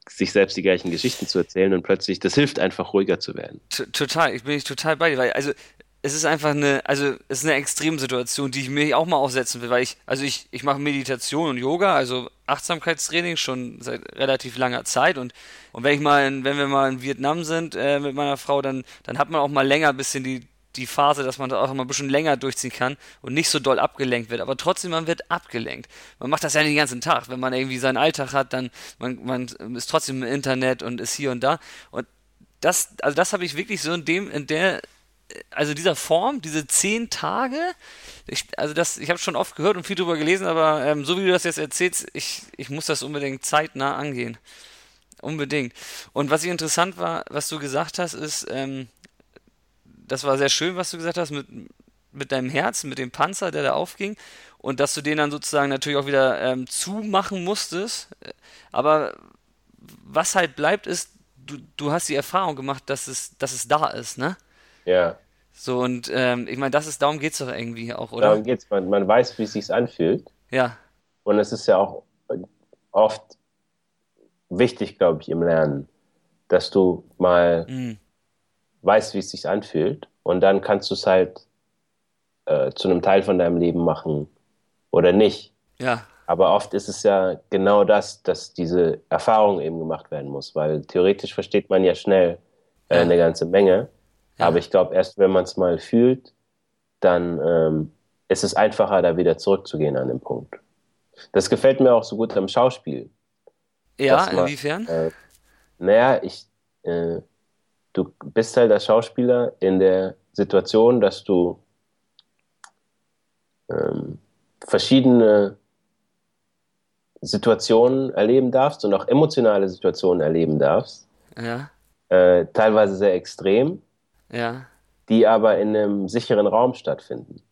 sich selbst die gleichen Geschichten zu erzählen und plötzlich, das hilft einfach ruhiger zu werden. T total, ich bin ich total bei dir, weil, also es ist einfach eine, also es ist eine Extremsituation, die ich mir auch mal aufsetzen will, weil ich, also ich, ich mache Meditation und Yoga, also Achtsamkeitstraining schon seit relativ langer Zeit und, und wenn ich mal, in, wenn wir mal in Vietnam sind äh, mit meiner Frau, dann, dann hat man auch mal länger ein bisschen die, die Phase, dass man da auch mal ein bisschen länger durchziehen kann und nicht so doll abgelenkt wird. Aber trotzdem, man wird abgelenkt. Man macht das ja den ganzen Tag. Wenn man irgendwie seinen Alltag hat, dann man, man ist trotzdem im Internet und ist hier und da. Und das, also das habe ich wirklich so in dem, in der, also dieser Form, diese zehn Tage, ich, also das, ich habe schon oft gehört und viel drüber gelesen, aber ähm, so wie du das jetzt erzählst, ich, ich muss das unbedingt zeitnah angehen. Unbedingt. Und was ich interessant war, was du gesagt hast, ist, ähm, das war sehr schön, was du gesagt hast, mit, mit deinem Herzen, mit dem Panzer, der da aufging. Und dass du den dann sozusagen natürlich auch wieder ähm, zumachen musstest. Aber was halt bleibt, ist, du, du hast die Erfahrung gemacht, dass es, dass es da ist, ne? Ja. So, und ähm, ich meine, das ist, darum geht es doch irgendwie auch, oder? Darum geht's. Man, man weiß, wie es sich anfühlt. Ja. Und es ist ja auch oft wichtig, glaube ich, im Lernen, dass du mal mhm weißt, wie es sich anfühlt und dann kannst du es halt äh, zu einem Teil von deinem Leben machen oder nicht. Ja. Aber oft ist es ja genau das, dass diese Erfahrung eben gemacht werden muss, weil theoretisch versteht man ja schnell äh, ja. eine ganze Menge. Ja. Aber ich glaube, erst wenn man es mal fühlt, dann ähm, ist es einfacher, da wieder zurückzugehen an den Punkt. Das gefällt mir auch so gut am Schauspiel. Ja, man, inwiefern? Äh, naja, ich, äh, du bist halt als Schauspieler in der Situation, dass du ähm, verschiedene Situationen erleben darfst und auch emotionale Situationen erleben darfst. Ja. Äh, teilweise sehr extrem. Ja. Die aber in einem sicheren Raum stattfinden.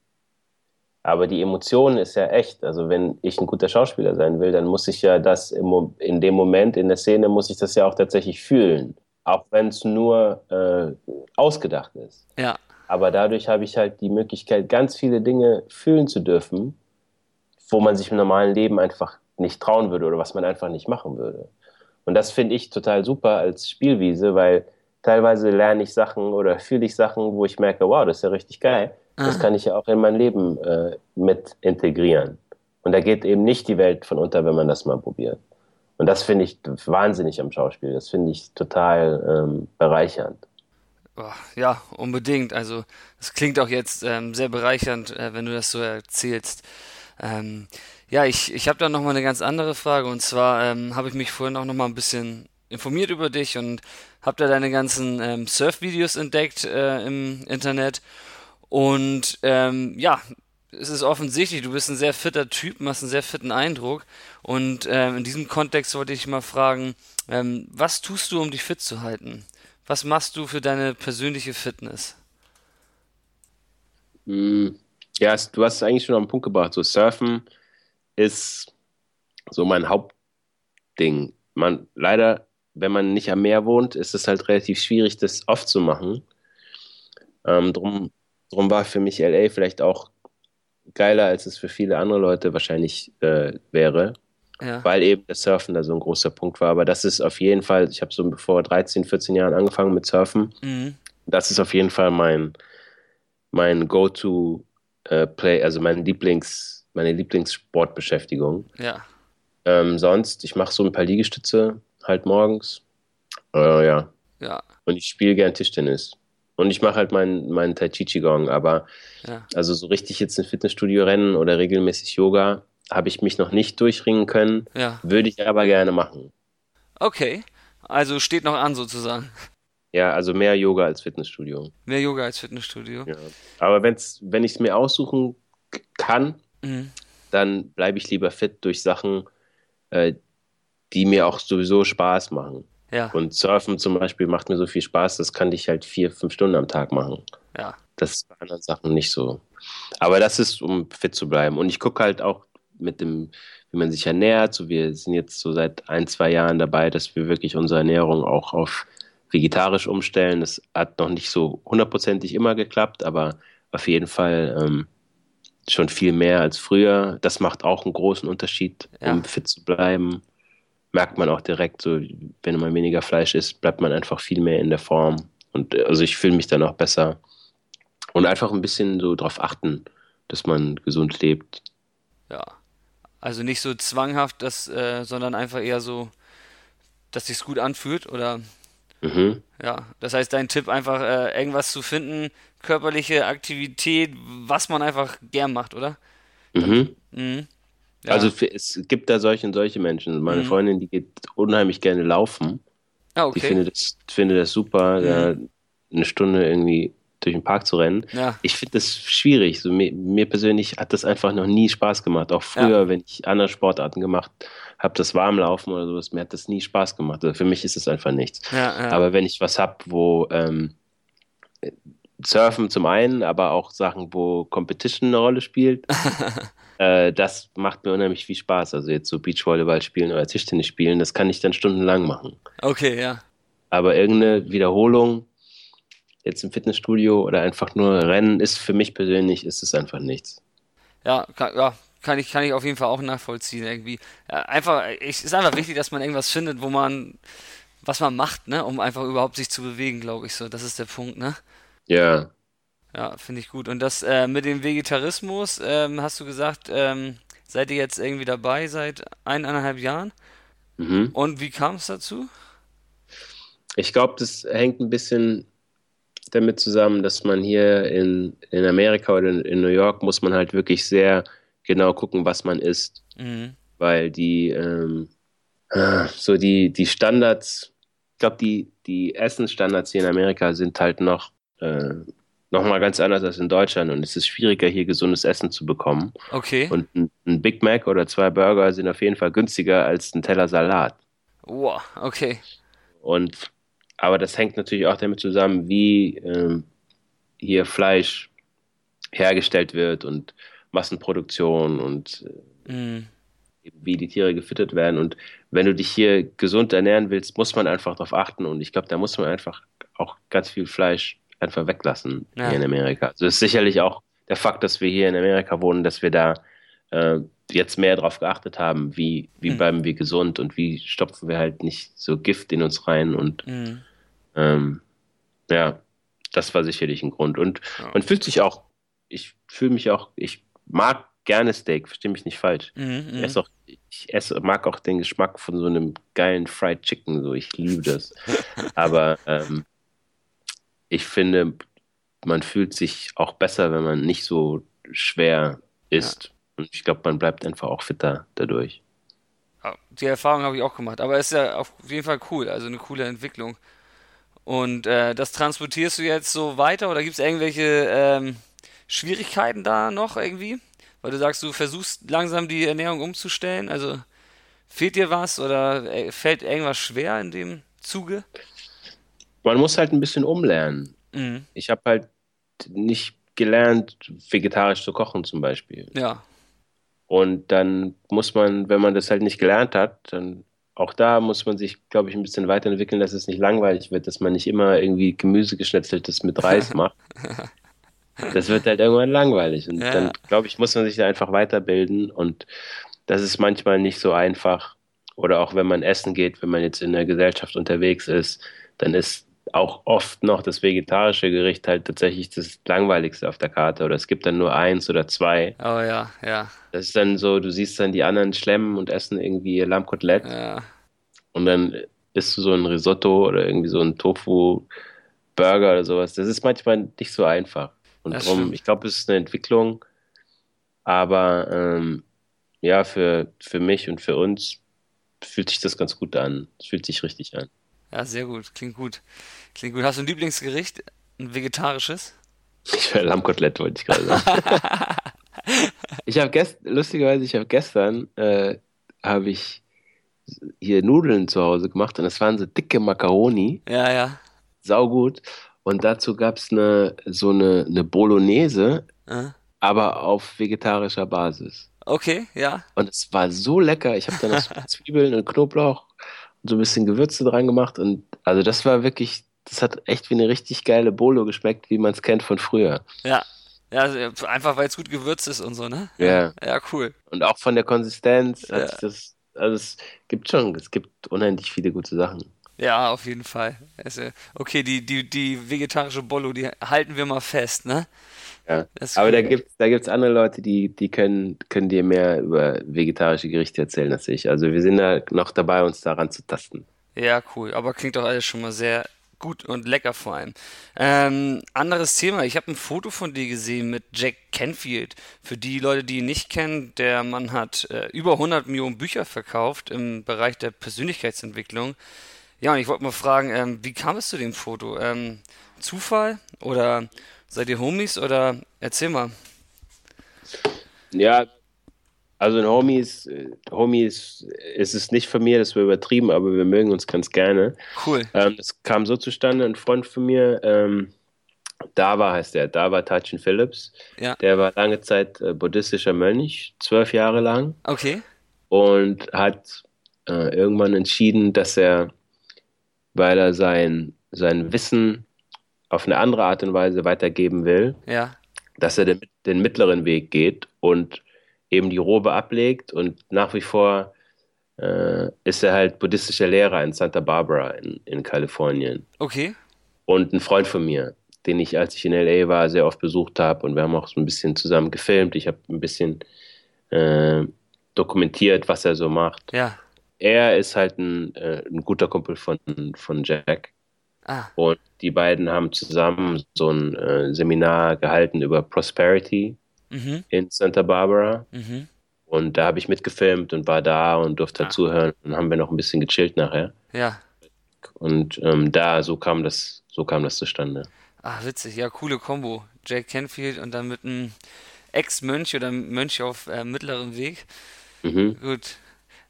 Aber die Emotion ist ja echt. Also wenn ich ein guter Schauspieler sein will, dann muss ich ja das im, in dem Moment, in der Szene, muss ich das ja auch tatsächlich fühlen auch wenn es nur äh, ausgedacht ist. Ja. Aber dadurch habe ich halt die Möglichkeit, ganz viele Dinge fühlen zu dürfen, wo man sich im normalen Leben einfach nicht trauen würde oder was man einfach nicht machen würde. Und das finde ich total super als Spielwiese, weil teilweise lerne ich Sachen oder fühle ich Sachen, wo ich merke, wow, das ist ja richtig geil. Das ah. kann ich ja auch in mein Leben äh, mit integrieren. Und da geht eben nicht die Welt von unter, wenn man das mal probiert. Und das finde ich wahnsinnig am Schauspiel. Das finde ich total ähm, bereichernd. Ja, unbedingt. Also es klingt auch jetzt ähm, sehr bereichernd, äh, wenn du das so erzählst. Ähm, ja, ich, ich habe da nochmal eine ganz andere Frage. Und zwar ähm, habe ich mich vorhin auch nochmal ein bisschen informiert über dich und habe da deine ganzen ähm, Surf-Videos entdeckt äh, im Internet. Und ähm, ja, es ist offensichtlich, du bist ein sehr fitter Typ, machst einen sehr fitten Eindruck. Und ähm, in diesem Kontext wollte ich mal fragen, ähm, was tust du, um dich fit zu halten? Was machst du für deine persönliche Fitness? Hm, ja, du hast es eigentlich schon auf den Punkt gebracht. So Surfen ist so mein Hauptding. Man, leider, wenn man nicht am Meer wohnt, ist es halt relativ schwierig, das oft zu machen. Ähm, drum, drum war für mich LA vielleicht auch geiler, als es für viele andere Leute wahrscheinlich äh, wäre. Ja. Weil eben das Surfen da so ein großer Punkt war. Aber das ist auf jeden Fall, ich habe so vor 13, 14 Jahren angefangen mit Surfen. Mhm. Das ist auf jeden Fall mein, mein Go-To-Play, äh, also mein Lieblings, meine Lieblingssportbeschäftigung. Ja. Ähm, sonst, ich mache so ein paar Liegestütze halt morgens. Äh, ja. Ja. Und ich spiele gern Tischtennis. Und ich mache halt meinen mein Tai Chi Qigong, aber ja. also so richtig jetzt ein Fitnessstudio rennen oder regelmäßig Yoga habe ich mich noch nicht durchringen können. Ja. Würde ich aber gerne machen. Okay, also steht noch an sozusagen. Ja, also mehr Yoga als Fitnessstudio. Mehr Yoga als Fitnessstudio. Ja. Aber wenn's, wenn ich es mir aussuchen kann, mhm. dann bleibe ich lieber fit durch Sachen, äh, die mir auch sowieso Spaß machen. Ja. Und Surfen zum Beispiel macht mir so viel Spaß, das kann ich halt vier, fünf Stunden am Tag machen. Ja. Das ist bei anderen Sachen nicht so. Aber das ist, um fit zu bleiben. Und ich gucke halt auch mit dem, wie man sich ernährt. So, wir sind jetzt so seit ein, zwei Jahren dabei, dass wir wirklich unsere Ernährung auch auf vegetarisch umstellen. Das hat noch nicht so hundertprozentig immer geklappt, aber auf jeden Fall ähm, schon viel mehr als früher. Das macht auch einen großen Unterschied, ja. um fit zu bleiben merkt man auch direkt, so wenn man weniger Fleisch isst, bleibt man einfach viel mehr in der Form. Und also ich fühle mich dann auch besser. Und einfach ein bisschen so darauf achten, dass man gesund lebt. Ja. Also nicht so zwanghaft, dass, äh, sondern einfach eher so, dass sich's gut anfühlt oder Mhm. ja. Das heißt, dein Tipp einfach äh, irgendwas zu finden, körperliche Aktivität, was man einfach gern macht, oder? Mhm. Mhm. Ja. Also es gibt da solche und solche Menschen. Meine Mhm. Freundin, die geht unheimlich gerne laufen. ah, Die okay. findet das, findet das super, Mhm. da eine Stunde irgendwie durch den Park zu rennen. Ja. Ich finde das schwierig. So, mir, mir persönlich hat das einfach noch nie Spaß gemacht. Auch früher, wenn ich andere Sportarten gemacht habe, das Warmlaufen oder sowas, mir hat das nie Spaß gemacht. Also für mich ist es einfach nichts. Ja, ja. Aber wenn ich was habe, wo ähm, Surfen zum einen, aber auch Sachen, wo Competition eine Rolle spielt, <laughs> äh, das macht mir unheimlich viel Spaß. Also jetzt so Beachvolleyball spielen oder Tischtennis spielen, das kann ich dann stundenlang machen. okay, ja. Aber irgendeine Wiederholung jetzt im Fitnessstudio oder einfach nur Rennen ist für mich persönlich ist es einfach nichts. Ja, kann, ja, kann ich, kann ich auf jeden Fall auch nachvollziehen irgendwie. Ja, einfach, es ist einfach wichtig, dass man irgendwas findet, wo man, was man macht, ne, um einfach überhaupt sich zu bewegen, glaube ich so. Das ist der Punkt, ne? Ja, Ja, finde ich gut. Und das äh, mit dem Vegetarismus, ähm, hast du gesagt, ähm, seid ihr jetzt irgendwie dabei seit eineinhalb Jahren? mhm. Und wie kam es dazu? Ich glaube, das hängt ein bisschen damit zusammen, dass man hier in, in Amerika oder in, in New York muss man halt wirklich sehr genau gucken, was man isst, Mhm. weil die ähm, so die, die Standards, ich glaube, die, die Essensstandards hier in Amerika sind halt noch, äh, noch mal ganz anders als in Deutschland und es ist schwieriger, hier gesundes Essen zu bekommen. Okay. Und ein, ein Big Mac oder zwei Burger sind auf jeden Fall günstiger als ein Teller Salat. Wow, okay. Und aber das hängt natürlich auch damit zusammen, wie ähm, hier Fleisch hergestellt wird und Massenproduktion und äh, Mhm. wie die Tiere gefüttert werden. Und wenn du dich hier gesund ernähren willst, muss man einfach darauf achten. Und ich glaube, da muss man einfach auch ganz viel Fleisch einfach weglassen Ja. hier in Amerika. Also ist sicherlich auch der Fakt, dass wir hier in Amerika wohnen, dass wir da äh, jetzt mehr darauf geachtet haben, wie, wie Mhm. bleiben wir gesund und wie stopfen wir halt nicht so Gift in uns rein. Und Mhm. ähm, ja, das war sicherlich ein Grund. Und Ja. man fühlt sich auch, ich fühle mich auch, ich mag gerne Steak, verstehe mich nicht falsch. Mhm. Ich esse auch, ich esse, mag auch den Geschmack von so einem geilen Fried Chicken, so ich liebe das. <laughs> Aber ähm, ich finde, man fühlt sich auch besser, wenn man nicht so schwer isst. Und ich glaube, man bleibt einfach auch fitter dadurch. Ja, die Erfahrung habe ich auch gemacht. Aber es ist ja auf jeden Fall cool, also eine coole Entwicklung. Und äh, das transportierst du jetzt so weiter oder gibt es irgendwelche ähm, Schwierigkeiten da noch irgendwie? Weil du sagst, du versuchst langsam die Ernährung umzustellen. Also fehlt dir was oder äh, fällt irgendwas schwer in dem Zuge? Man muss halt ein bisschen umlernen. Mhm. Ich habe halt nicht gelernt, vegetarisch zu kochen zum Beispiel. Ja, Und dann muss man, wenn man das halt nicht gelernt hat, dann auch da muss man sich, glaube ich, ein bisschen weiterentwickeln, dass es nicht langweilig wird, dass man nicht immer irgendwie Gemüse geschnetzeltes mit Reis <laughs> macht. Das wird halt irgendwann langweilig. Und Ja. dann, glaube ich, muss man sich da einfach weiterbilden. Und das ist manchmal nicht so einfach. Oder auch wenn man essen geht, wenn man jetzt in der Gesellschaft unterwegs ist, dann ist auch oft noch das vegetarische Gericht halt tatsächlich das langweiligste auf der Karte. Oder es gibt dann nur eins oder zwei. oh ja, ja, Das ist dann so, du siehst dann die anderen schlemmen und essen irgendwie ihr Lammkotelett ja. und dann isst du so ein Risotto oder irgendwie so ein Tofu-Burger oder sowas. Das ist manchmal nicht so einfach. Und Das darum, stimmt. ich glaube, es ist eine Entwicklung, aber ähm, ja, für, für mich und für uns fühlt sich das ganz gut an. Es fühlt sich richtig an. Ja, sehr gut. Klingt gut. Klingt gut. Hast du ein Lieblingsgericht? Ein vegetarisches? Ich will Lammkotelett, wollte ich gerade sagen. <laughs> Ich habe gest lustigerweise, ich habe gestern äh, habe ich hier Nudeln zu Hause gemacht und das waren so dicke Macaroni, Ja, ja. saugut. Und dazu gab es eine, so eine, eine Bolognese, Äh, aber auf vegetarischer Basis. Okay, ja. Und es war so lecker. Ich habe da noch so <laughs> Zwiebeln und Knoblauch so ein bisschen Gewürze dran gemacht. Und also das war wirklich, das hat echt wie eine richtig geile Bolo geschmeckt, wie man es kennt von früher. Ja. Ja, also einfach weil es gut gewürzt ist und so, ne? Ja. Ja, cool. Und auch von der Konsistenz Ja. hat sich das, also es gibt schon, es gibt unendlich viele gute Sachen. Ja, auf jeden Fall. Also, okay, die, die, die vegetarische Bollo, die halten wir mal fest, ne? Ja. Aber cool. da gibt es da gibt's andere Leute, die, die können, können dir mehr über vegetarische Gerichte erzählen als ich. Also wir sind da noch dabei, uns daran zu tasten. Ja, cool. Aber klingt doch alles schon mal sehr gut und lecker vor allem. Ähm, anderes Thema. Ich habe ein Foto von dir gesehen mit Jack Canfield. Für die Leute, die ihn nicht kennen, der Mann hat äh, über 100 Millionen Bücher verkauft im Bereich der Persönlichkeitsentwicklung. Ja, und ich wollte mal fragen, ähm, wie kam es zu dem Foto? Ähm, Zufall oder seid ihr Homies oder erzähl mal. Ja, also ein Homies, Homies ist es nicht von mir, das wäre übertrieben, aber wir mögen uns ganz gerne. Cool. Ähm, das kam so zustande, ein Freund von mir, ähm, Dava heißt der, Dava Tachin Phillips. Ja. Der war lange Zeit äh, buddhistischer Mönch, zwölf Jahre lang. Okay. Und hat äh, irgendwann entschieden, dass er, weil er sein, sein Wissen auf eine andere Art und Weise weitergeben will, ja. dass er den, den mittleren Weg geht und eben die Robe ablegt und nach wie vor äh, ist er halt buddhistischer Lehrer in Santa Barbara in, in Kalifornien. Okay. Und ein Freund von mir, den ich, als ich in LA war, sehr oft besucht habe und wir haben auch so ein bisschen zusammen gefilmt. Ich habe ein bisschen äh, dokumentiert, was er so macht. Ja. Er ist halt ein, äh, ein guter Kumpel von, von Jack. Ah. Und die beiden haben zusammen so ein äh, Seminar gehalten über Prosperity mhm. in Santa Barbara. Mhm. Und da habe ich mitgefilmt und war da und durfte ah. zuhören. Und haben wir noch ein bisschen gechillt nachher. Ja. Und ähm, da, so kam das, so kam das zustande. Ach, witzig, ja, coole Kombo. Jack Canfield und dann mit einem Ex-Mönch oder Mönch auf äh, mittlerem Weg. Mhm. Gut.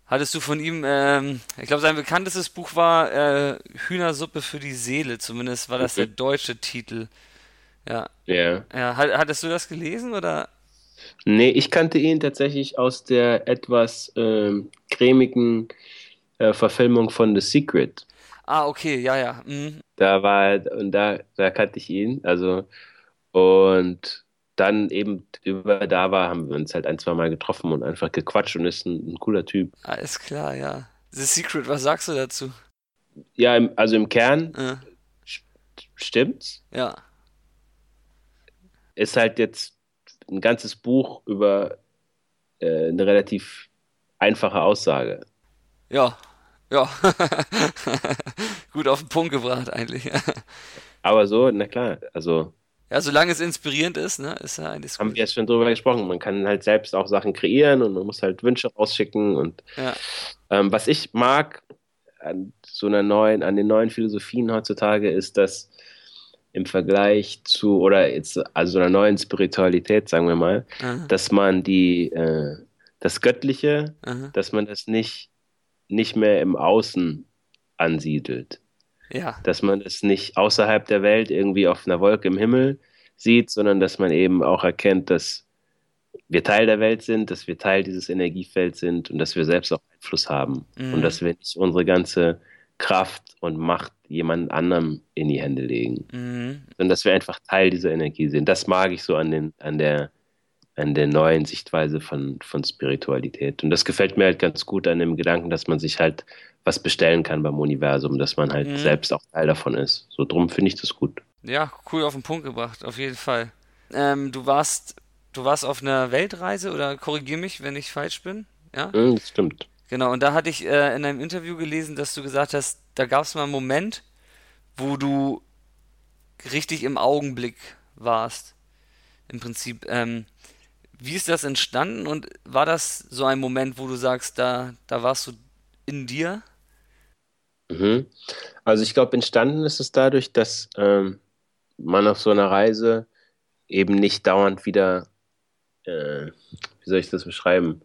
Hattest du von ihm, ähm, ich glaube, sein bekanntestes Buch war äh, Hühnersuppe für die Seele, zumindest war das der deutsche Titel. Ja. Ja. ja. Hattest du das gelesen oder? Nee, ich kannte ihn tatsächlich aus der etwas ähm, cremigen äh, Verfilmung von The Secret. Ah, okay, ja, ja. Mhm. Da war, und da, da kannte ich ihn, also, und dann eben über da war, haben wir uns halt ein, zwei Mal getroffen und einfach gequatscht und ist ein, ein cooler Typ. Alles klar, ja. The Secret, was sagst du dazu? Ja, im, also im Kern ja. stimmt's. Ja ist halt jetzt ein ganzes Buch über äh, eine relativ einfache Aussage. Ja, ja. <laughs> Gut auf den Punkt gebracht eigentlich. <laughs> Aber so, na klar, also. Ja, solange es inspirierend ist, ne, ist ja eigentlich Haben gut. wir jetzt schon drüber gesprochen. Man kann halt selbst auch Sachen kreieren und man muss halt Wünsche rausschicken und ja. ähm, was ich mag an so einer neuen, an den neuen Philosophien heutzutage ist, dass im Vergleich zu, oder jetzt, also einer neuen Spiritualität, sagen wir mal, Aha. dass man die, äh, das Göttliche, Aha. dass man das nicht, nicht mehr im Außen ansiedelt. Ja. Dass man es nicht außerhalb der Welt irgendwie auf einer Wolke im Himmel sieht, sondern dass man eben auch erkennt, dass wir Teil der Welt sind, dass wir Teil dieses Energiefelds sind und dass wir selbst auch Einfluss haben mhm. und dass wir nicht unsere ganze Kraft und Macht jemand anderem in die Hände legen. Mhm. Sondern dass wir einfach Teil dieser Energie sind. Das mag ich so an, den, an, der, an der neuen Sichtweise von, von Spiritualität. Und das gefällt mir halt ganz gut an dem Gedanken, dass man sich halt was bestellen kann beim Universum, dass man halt mhm. selbst auch Teil davon ist. So drum finde ich das gut. Ja, cool auf den Punkt gebracht, auf jeden Fall. Ähm, du warst, du warst auf einer Weltreise oder korrigier mich, wenn ich falsch bin. Ja, mhm, das stimmt. Genau, und da hatte ich äh, in einem Interview gelesen, dass du gesagt hast, da gab es mal einen Moment, wo du richtig im Augenblick warst. Im Prinzip. Ähm, wie ist das entstanden und war das so ein Moment, wo du sagst, da, da warst du in dir? Mhm. Also ich glaube, entstanden ist es dadurch, dass ähm, man auf so einer Reise eben nicht dauernd wieder, äh, wie soll ich das beschreiben,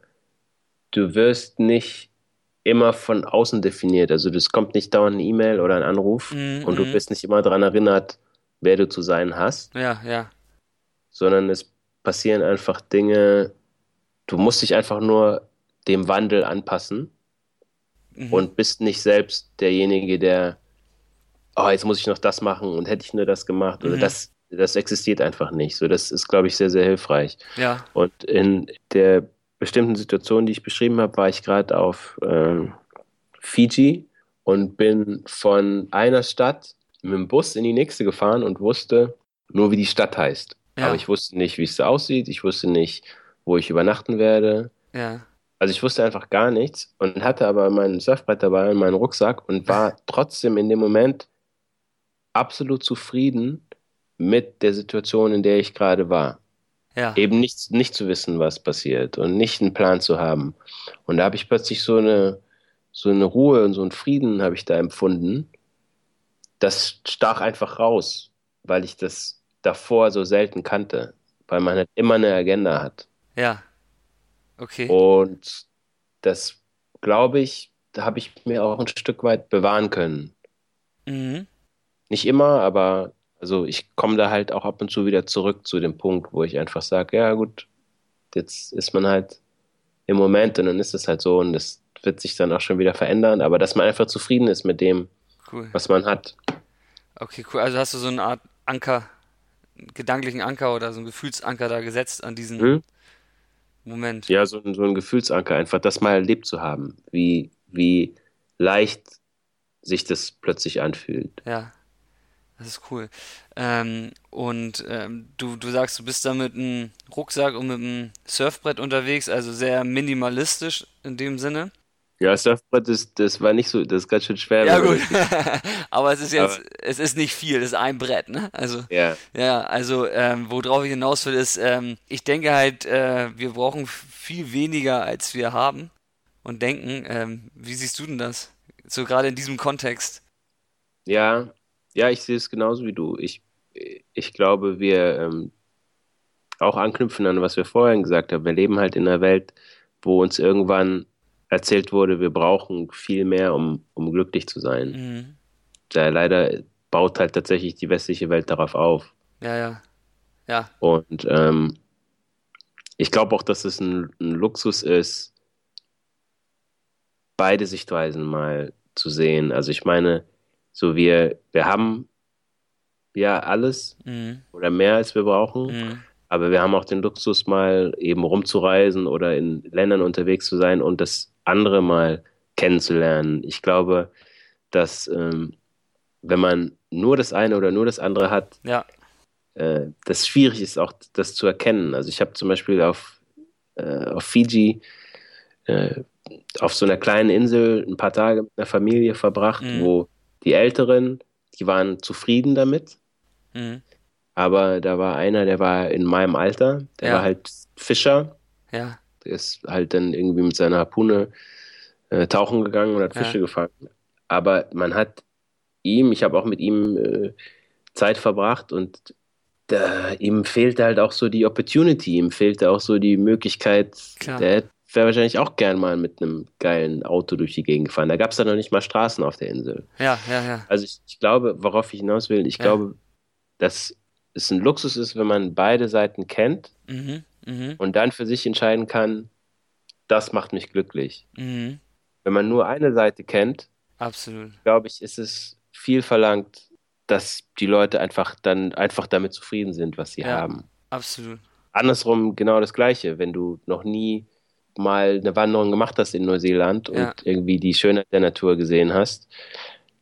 du wirst nicht immer von außen definiert. Also es kommt nicht dauernd eine E-Mail oder ein Anruf mm, und du mhm. wirst nicht immer daran erinnert, wer du zu sein hast. Ja, ja. Sondern es passieren einfach Dinge, du musst dich einfach nur dem Wandel anpassen mhm. und bist nicht selbst derjenige, der, oh, jetzt muss ich noch das machen und hätte ich nur das gemacht mhm. oder das, das existiert einfach nicht. So, das ist, glaube ich, sehr, sehr hilfreich. Ja. Und in der bestimmten Situation, die ich beschrieben habe, war ich gerade auf äh, Fiji und bin von einer Stadt mit dem Bus in die nächste gefahren und wusste nur, wie die Stadt heißt. Ja. Aber ich wusste nicht, wie es da aussieht. Ich wusste nicht, wo ich übernachten werde. Ja. Also ich wusste einfach gar nichts und hatte aber mein Surfbrett dabei und meinen Rucksack und war <laughs> trotzdem in dem Moment absolut zufrieden mit der Situation, in der ich gerade war. Ja. Eben nicht, nicht zu wissen, was passiert und nicht einen Plan zu haben. Und da habe ich plötzlich so eine, so eine Ruhe und so einen Frieden habe ich da empfunden. Das stach einfach raus, weil ich das davor so selten kannte, weil man halt immer eine Agenda hat. Ja. Okay. Und das, glaube ich, da habe ich mir auch ein Stück weit bewahren können. Mhm. Nicht immer, aber also ich komme da halt auch ab und zu wieder zurück zu dem Punkt, wo ich einfach sage, ja gut, jetzt ist man halt im Moment und dann ist es halt so und das wird sich dann auch schon wieder verändern, aber dass man einfach zufrieden ist mit dem, cool. was man hat. Okay, cool. Also hast du so eine Art Anker, gedanklichen Anker oder so einen Gefühlsanker da gesetzt an diesen hm? Moment. Ja, so, so ein Gefühlsanker, einfach das mal erlebt zu haben, wie, wie leicht sich das plötzlich anfühlt. Ja. Das ist cool. Ähm, und ähm, du, du sagst, du bist da mit einem Rucksack und mit einem Surfbrett unterwegs, also sehr minimalistisch in dem Sinne. Ja, Surfbrett ist, das war nicht so, das ist ganz schön schwer. Ja, gut. <laughs> Aber es ist jetzt, Aber es ist nicht viel, es ist ein Brett, ne? Also, ja. Ja, also, ähm, worauf ich hinaus will, ist, ähm, ich denke halt, äh, wir brauchen viel weniger, als wir haben und denken. Ähm, wie siehst du denn das? So gerade in diesem Kontext. Ja, ja, ich sehe es genauso wie du. Ich, ich glaube, wir ähm, auch anknüpfen an, was wir vorhin gesagt haben. Wir leben halt in einer Welt, wo uns irgendwann erzählt wurde, wir brauchen viel mehr, um, um glücklich zu sein. Mhm. Da leider baut halt tatsächlich die westliche Welt darauf auf. Ja, ja. Ja. Und ähm, ich glaube auch, dass es ein, ein Luxus ist, beide Sichtweisen mal zu sehen. Also ich meine, so, wir, wir haben ja alles mhm. oder mehr als wir brauchen, mhm. Aber wir haben auch den Luxus, mal eben rumzureisen oder in Ländern unterwegs zu sein und das andere mal kennenzulernen. Ich glaube, dass ähm, wenn man nur das eine oder nur das andere hat, ja. äh, das schwierig ist, auch das zu erkennen. Also ich habe zum Beispiel auf, äh, auf Fiji äh, auf so einer kleinen Insel ein paar Tage mit einer Familie verbracht, mhm. wo die Älteren, die waren zufrieden damit. Mhm. Aber da war einer, der war in meinem Alter, der Ja. war halt Fischer. Ja. Der ist halt dann irgendwie mit seiner Harpune äh, tauchen gegangen und hat Ja. Fische gefangen. Aber man hat ihm, ich habe auch mit ihm äh, Zeit verbracht und da, ihm fehlte halt auch so die Opportunity, ihm fehlte auch so die Möglichkeit, Klar. der wäre wahrscheinlich auch gern mal mit einem geilen Auto durch die Gegend gefahren. Da gab es dann noch nicht mal Straßen auf der Insel. Ja, ja, ja. Also ich, ich glaube, worauf ich hinaus will, ich Ja. glaube, dass es ein Luxus ist, wenn man beide Seiten kennt Mhm. Mhm. und dann für sich entscheiden kann, das macht mich glücklich. Mhm. Wenn man nur eine Seite kennt, Absolut. glaube ich, ist es viel verlangt, dass die Leute einfach dann einfach damit zufrieden sind, was sie Ja. haben. Absolut. Andersrum genau das Gleiche, wenn du noch nie mal eine Wanderung gemacht hast in Neuseeland und Ja. irgendwie die Schönheit der Natur gesehen hast,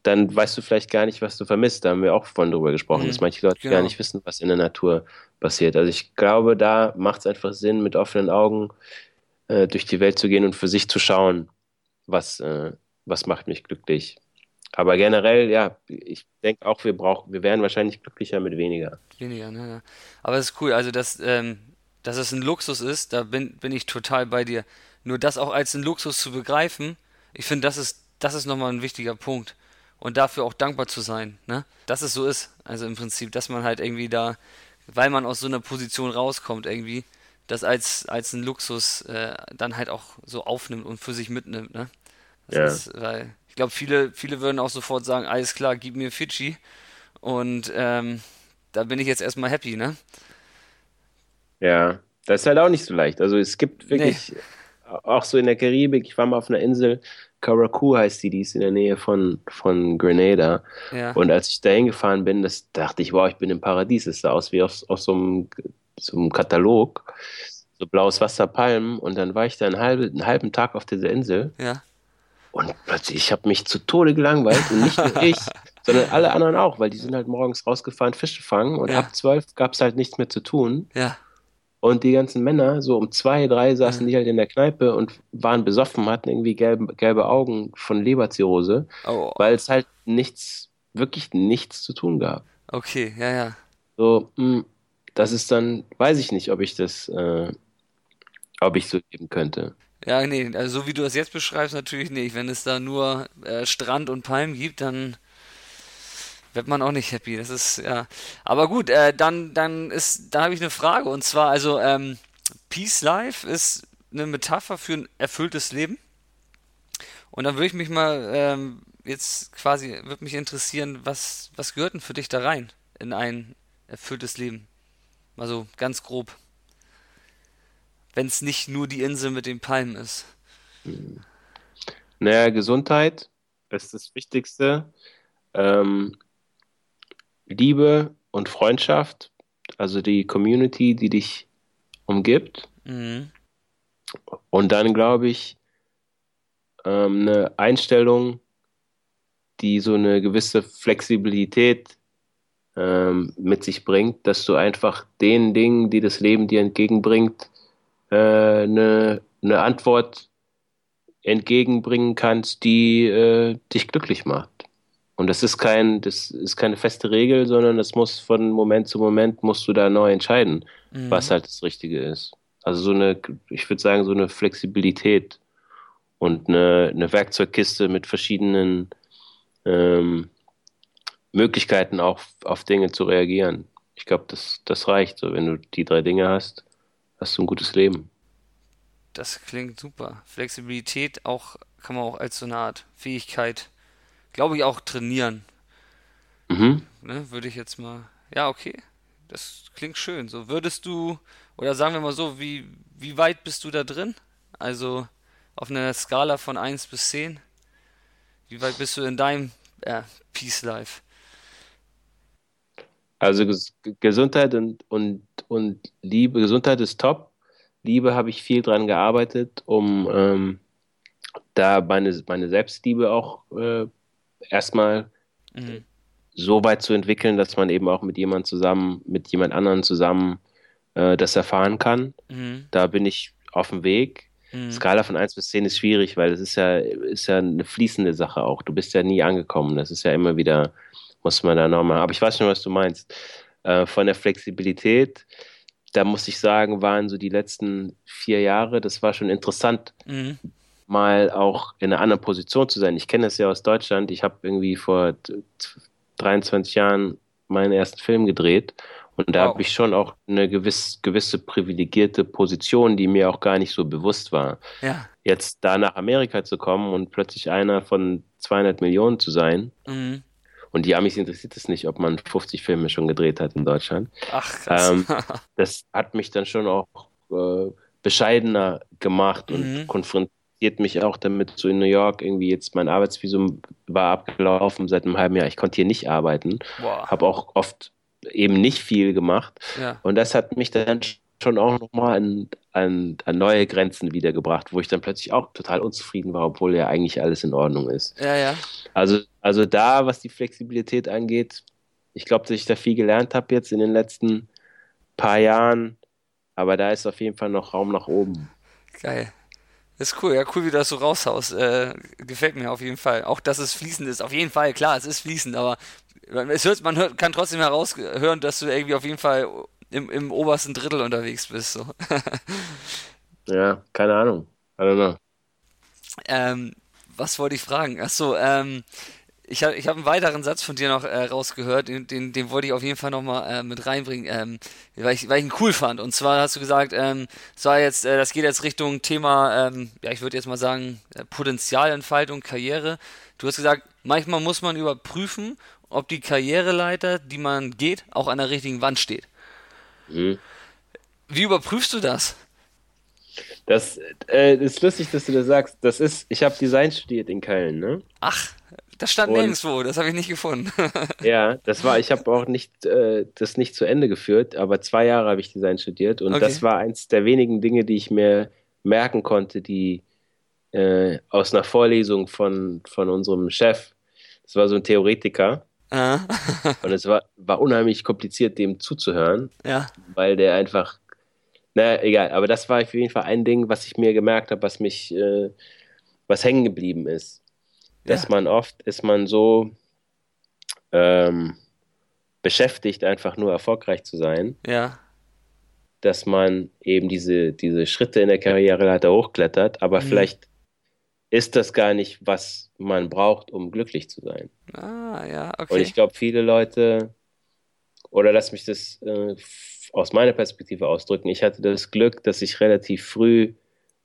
dann weißt du vielleicht gar nicht, was du vermisst. Da haben wir auch vorhin drüber gesprochen, Mhm, dass manche Leute genau. gar nicht wissen, was in der Natur passiert. Also ich glaube, da macht es einfach Sinn, mit offenen Augen äh, durch die Welt zu gehen und für sich zu schauen, was, äh, was macht mich glücklich. Aber generell, ja, ich denke auch, wir brauchen, wir wären wahrscheinlich glücklicher mit weniger. Weniger, ne? Ja. Aber es ist cool, also dass, ähm, dass es ein Luxus ist, da bin, bin ich total bei dir. Nur das auch als einen Luxus zu begreifen, ich finde, das ist, das ist nochmal ein wichtiger Punkt. Und dafür auch dankbar zu sein, ne? Dass es so ist. Also im Prinzip, dass man halt irgendwie da, weil man aus so einer Position rauskommt, irgendwie, das als, als einen Luxus äh, dann halt auch so aufnimmt und für sich mitnimmt, ne? Das Ja. ist, weil, ich glaube, viele, viele würden auch sofort sagen, alles klar, gib mir Fidschi. Und ähm, da bin ich jetzt erstmal happy, ne? Ja, das ist halt auch nicht so leicht. Also es gibt wirklich, auch so in der Karibik, ich war mal auf einer Insel, Caracou heißt die, die ist in der Nähe von, von Grenada. Ja. Und als ich da hingefahren bin, das dachte ich, wow, ich bin im Paradies. Es sah aus wie aus, aus so, einem, so einem Katalog. So blaues Wasser, Palmen. Und dann war ich da einen halben, einen halben Tag auf dieser Insel. Ja. Und plötzlich, ich habe mich zu Tode gelangweilt und nicht nur ich, <laughs> sondern alle anderen auch, weil die sind halt morgens rausgefahren, Fische fangen und ja. ab zwölf gab es halt nichts mehr zu tun. Ja. Und die ganzen Männer, so um zwei, drei, saßen die halt in der Kneipe und waren besoffen, hatten irgendwie gelbe, gelbe Augen von Leberzirrhose, oh. weil es halt nichts, wirklich nichts zu tun gab. Okay, ja, ja. So, mh, hm, das ist dann, weiß ich nicht, ob ich das, äh, ob ich so geben könnte. Ja, nee, also so wie du das jetzt beschreibst, natürlich nicht. Wenn es da nur äh, Strand und Palmen gibt, dann wird man auch nicht happy. Das ist, ja. Aber gut, äh, dann, dann ist, da habe ich eine Frage. Und zwar, also, ähm, Peace Life ist eine Metapher für ein erfülltes Leben. Und dann würde ich mich mal ähm, jetzt quasi, würde mich interessieren, was, was gehört denn für dich da rein in ein erfülltes Leben? Mal so ganz grob. Wenn es nicht nur die Insel mit den Palmen ist. Naja, Gesundheit ist das Wichtigste. Ähm, Liebe und Freundschaft, also die Community, die dich umgibt. Mhm. Und dann glaube ich, ähm, eine Einstellung, die so eine gewisse Flexibilität ähm, mit sich bringt, dass du einfach den Dingen, die das Leben dir entgegenbringt, äh, eine, eine Antwort entgegenbringen kannst, die äh, dich glücklich macht. Und das ist kein, das ist keine feste Regel, sondern das muss von Moment zu Moment musst du da neu entscheiden, mhm. was halt das Richtige ist. Also so eine, ich würde sagen, so eine Flexibilität und eine, eine Werkzeugkiste mit verschiedenen ähm, Möglichkeiten auch auf Dinge zu reagieren. Ich glaube, das, das reicht. So, wenn du die drei Dinge hast, hast du ein gutes Leben. Das klingt super. Flexibilität auch kann man auch als so eine Art Fähigkeit glaube ich, auch trainieren. Mhm. Ne, würde ich jetzt mal. Ja, okay. Das klingt schön. So würdest du, oder sagen wir mal so, wie, wie weit bist du da drin? Also auf einer Skala von 1 bis 10? Wie weit bist du in deinem äh, Peace Life? Also Ges Gesundheit und, und, und Liebe, Gesundheit ist top. Liebe habe ich viel dran gearbeitet, um ähm, da meine, meine Selbstliebe auch äh, erstmal mhm. so weit zu entwickeln, dass man eben auch mit jemand zusammen, mit jemand anderen zusammen äh, das erfahren kann. Mhm. Da bin ich auf dem Weg. Mhm. Skala von 1 bis 10 ist schwierig, weil es ist ja, ist ja eine fließende Sache auch. Du bist ja nie angekommen. Das ist ja immer wieder, muss man da nochmal. Aber ich weiß schon, was du meinst. Äh, von der Flexibilität, da muss ich sagen, waren so die letzten vier Jahre, das war schon interessant, mhm mal auch in einer anderen Position zu sein. Ich kenne das ja aus Deutschland. Ich habe irgendwie vor 23 Jahren meinen ersten Film gedreht und da wow. habe ich schon auch eine gewiss, gewisse privilegierte Position, die mir auch gar nicht so bewusst war. Ja. Jetzt da nach Amerika zu kommen und plötzlich einer von 200 Millionen zu sein. Mhm. Und die Amis interessiert es nicht, ob man 50 Filme schon gedreht hat in Deutschland. Ach, krass. Ähm, <laughs> das hat mich dann schon auch äh, bescheidener gemacht und mhm. konfrontiert mich auch damit, so in New York irgendwie jetzt mein Arbeitsvisum war abgelaufen seit einem halben Jahr. Ich konnte hier nicht arbeiten. Habe auch oft eben nicht viel gemacht. Ja. Und das hat mich dann schon auch nochmal an, an, an neue Grenzen wiedergebracht, wo ich dann plötzlich auch total unzufrieden war, obwohl ja eigentlich alles in Ordnung ist. Ja, ja. Also, also da, was die Flexibilität angeht, ich glaube, dass ich da viel gelernt habe jetzt in den letzten paar Jahren, aber da ist auf jeden Fall noch Raum nach oben. Geil. Ist cool, ja, cool, wie du das so raushaust. Äh, gefällt mir auf jeden Fall. Auch, dass es fließend ist. Auf jeden Fall, klar, es ist fließend, aber es hört, man hört, kann trotzdem heraushören, dass du irgendwie auf jeden Fall im, im obersten Drittel unterwegs bist. So. <laughs> ja, keine Ahnung. I don't know. Ähm, was wollte ich fragen? Achso, ähm, ich habe ich hab einen weiteren Satz von dir noch äh, rausgehört, den, den, den wollte ich auf jeden Fall nochmal äh, mit reinbringen, ähm, weil, ich, weil ich ihn cool fand. Und zwar hast du gesagt, ähm, das, war jetzt, äh, das geht jetzt Richtung Thema, ähm, ja, ich würde jetzt mal sagen, äh, Potenzialentfaltung, Karriere. Du hast gesagt, manchmal muss man überprüfen, ob die Karriereleiter, die man geht, auch an der richtigen Wand steht. Mhm. Wie überprüfst du das? Das äh, ist lustig, dass du das sagst. Das ist, ich habe Design studiert in Köln, ne? Ach, das stand und, nirgendwo, das habe ich nicht gefunden. <laughs> ja, das war, ich habe auch nicht äh, das nicht zu Ende geführt, aber zwei Jahre habe ich Design studiert und okay. das war eins der wenigen Dinge, die ich mir merken konnte, die äh, aus einer Vorlesung von, von unserem Chef. Das war so ein Theoretiker. Ah. <laughs> und es war, war unheimlich kompliziert, dem zuzuhören, ja. weil der einfach, naja, egal, aber das war auf jeden Fall ein Ding, was ich mir gemerkt habe, was mich, äh, was hängen geblieben ist. Dass ja. man oft ist man so ähm, beschäftigt, einfach nur erfolgreich zu sein. Ja dass man eben diese, diese Schritte in der Karriereleiter hochklettert, aber mhm. vielleicht ist das gar nicht, was man braucht, um glücklich zu sein. Ah, ja, okay. Und ich glaube, viele Leute, oder lass mich das äh, aus meiner Perspektive ausdrücken, ich hatte das Glück, dass ich relativ früh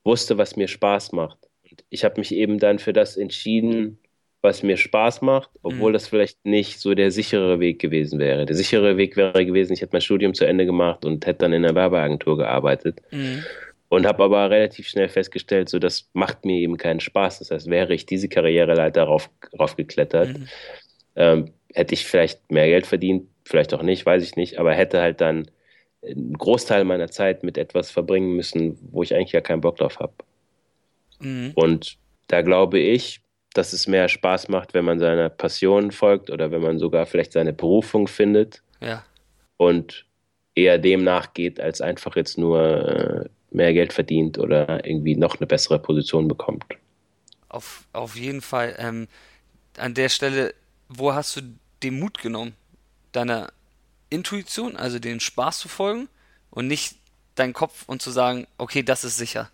wusste, was mir Spaß macht. Und ich habe mich eben dann für das entschieden, was mir Spaß macht, obwohl mhm. das vielleicht nicht so der sichere Weg gewesen wäre. Der sichere Weg wäre gewesen, ich hätte mein Studium zu Ende gemacht und hätte dann in einer Werbeagentur gearbeitet. Mhm. Und habe aber relativ schnell festgestellt, so das macht mir eben keinen Spaß. Das heißt, wäre ich diese Karriereleiter rauf, raufgeklettert, mhm. ähm, hätte ich vielleicht mehr Geld verdient, vielleicht auch nicht, weiß ich nicht, aber hätte halt dann einen Großteil meiner Zeit mit etwas verbringen müssen, wo ich eigentlich ja keinen Bock drauf habe. Mhm. Und da glaube ich, dass es mehr Spaß macht, wenn man seiner Passion folgt oder wenn man sogar vielleicht seine Berufung findet. Ja. Und eher dem nachgeht, als einfach jetzt nur äh, mehr Geld verdient oder irgendwie noch eine bessere Position bekommt. Auf, auf jeden Fall. Ähm, an der Stelle, wo hast du den Mut genommen? Deiner Intuition, also den Spaß zu folgen und nicht deinen Kopf und zu sagen, okay, das ist sicher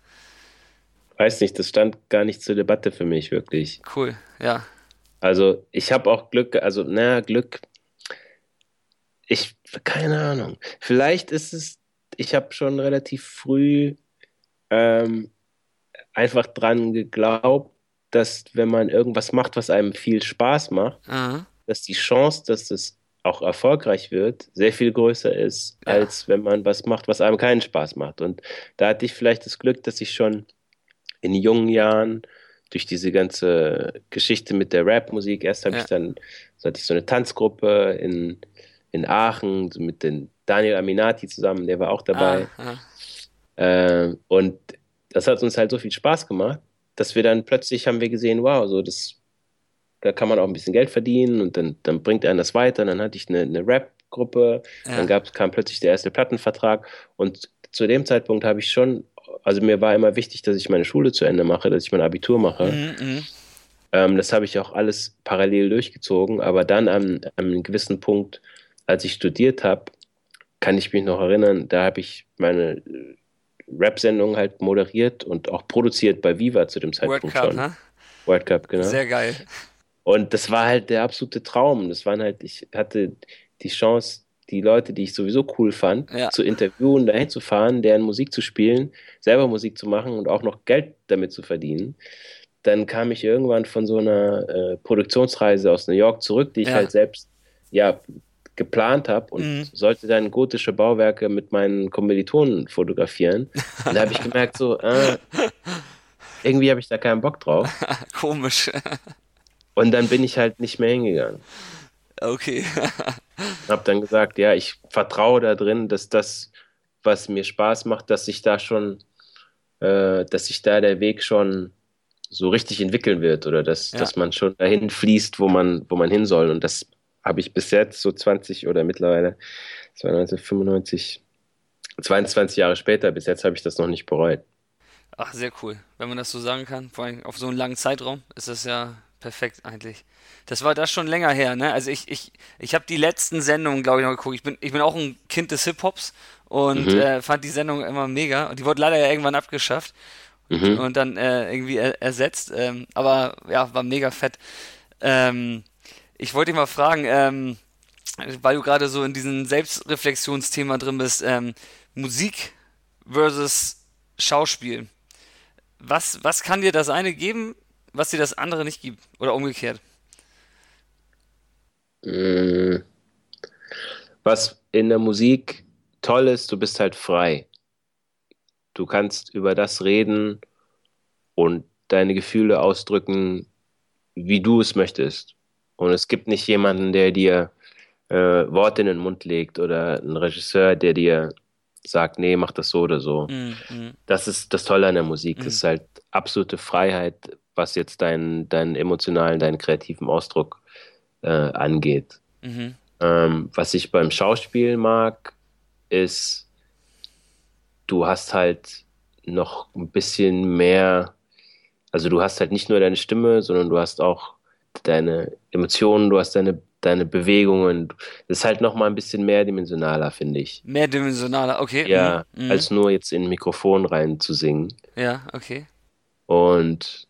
weiß nicht, das stand gar nicht zur Debatte für mich wirklich. Cool, ja. Also ich habe auch Glück, also naja, Glück. Ich, keine Ahnung. Vielleicht ist es, ich habe schon relativ früh ähm, einfach dran geglaubt, dass wenn man irgendwas macht, was einem viel Spaß macht, mhm. dass die Chance, dass es auch erfolgreich wird, sehr viel größer ist, ja. als wenn man was macht, was einem keinen Spaß macht. Und da hatte ich vielleicht das Glück, dass ich schon in jungen Jahren durch diese ganze Geschichte mit der Rap-Musik. Erst habe ja. ich dann, so hatte ich so eine Tanzgruppe in, in Aachen mit den Daniel Aminati zusammen, der war auch dabei. Ah, äh, und das hat uns halt so viel Spaß gemacht, dass wir dann plötzlich haben wir gesehen, wow, so das, da kann man auch ein bisschen Geld verdienen und dann, dann bringt einen das weiter. Und dann hatte ich eine, eine Rap-Gruppe, ja. dann gab, kam plötzlich der erste Plattenvertrag und zu dem Zeitpunkt habe ich schon also mir war immer wichtig, dass ich meine Schule zu Ende mache, dass ich mein Abitur mache. Mhm, mhm. ähm, das habe ich auch alles parallel durchgezogen, aber dann an, an einem gewissen Punkt, als ich studiert habe, kann ich mich noch erinnern, da habe ich meine äh, Rap-Sendung halt moderiert und auch produziert bei Viva zu dem Zeitpunkt World Cup, schon. Ne? World Cup, genau. Sehr geil. Und das war halt der absolute Traum. Das waren halt, ich hatte die Chance, die Leute, die ich sowieso cool fand, ja. zu interviewen, dahin zu fahren, deren Musik zu spielen, selber Musik zu machen und auch noch Geld damit zu verdienen. Dann kam ich irgendwann von so einer äh, Produktionsreise aus New York zurück, die ich ja. halt selbst ja geplant habe und mhm. sollte dann gotische Bauwerke mit meinen Kommilitonen fotografieren. <laughs> Und da habe ich gemerkt, so, äh, irgendwie habe ich da keinen Bock drauf. <laughs> Komisch. und dann bin ich halt nicht mehr hingegangen. Okay. <laughs> habe dann gesagt, ja, ich vertraue da drin, dass das, was mir Spaß macht, dass sich da schon, äh, dass sich da der Weg schon so richtig entwickeln wird oder dass, ja. dass man schon dahin fließt, wo man, wo man hin soll. Und das habe ich bis jetzt so 20 oder mittlerweile, das war 1995, 22 Jahre später, bis jetzt habe ich das noch nicht bereut. Ach, sehr cool. Wenn man das so sagen kann, vor allem auf so einen langen Zeitraum, ist das ja perfekt eigentlich. Das war das schon länger her, ne? Also ich, ich, ich habe die letzten Sendungen, glaube ich, noch geguckt. Ich bin, ich bin auch ein Kind des Hip-Hops und mhm. äh, fand die Sendung immer mega. Und die wurde leider ja irgendwann abgeschafft mhm. und dann äh, irgendwie er, ersetzt. Ähm, aber ja, war mega fett. Ähm, ich wollte dich mal fragen, ähm, weil du gerade so in diesem Selbstreflexionsthema drin bist, ähm, Musik versus Schauspiel. Was, was kann dir das eine geben, was dir das andere nicht gibt? Oder umgekehrt? Äh, was in der Musik toll ist, du bist halt frei. Du kannst über das reden und deine Gefühle ausdrücken, wie du es möchtest. Und es gibt nicht jemanden, der dir äh, Worte in den Mund legt oder einen Regisseur, der dir sagt, nee, mach das so oder so. Mm, mm. Das ist das Tolle an der Musik. Mm. Das ist halt absolute Freiheit, was jetzt deinen, deinen emotionalen, deinen kreativen Ausdruck äh, angeht. -hmm. Ähm, was ich beim Schauspiel mag, ist, du hast halt noch ein bisschen mehr, also du hast halt nicht nur deine Stimme, sondern du hast auch deine Emotionen, du hast deine, deine Bewegungen. Das ist halt noch mal ein bisschen mehrdimensionaler, finde ich. Mehrdimensionaler, okay. Ja, mhm. mhm. als nur jetzt in ein Mikrofon rein zu singen. Ja, okay. Und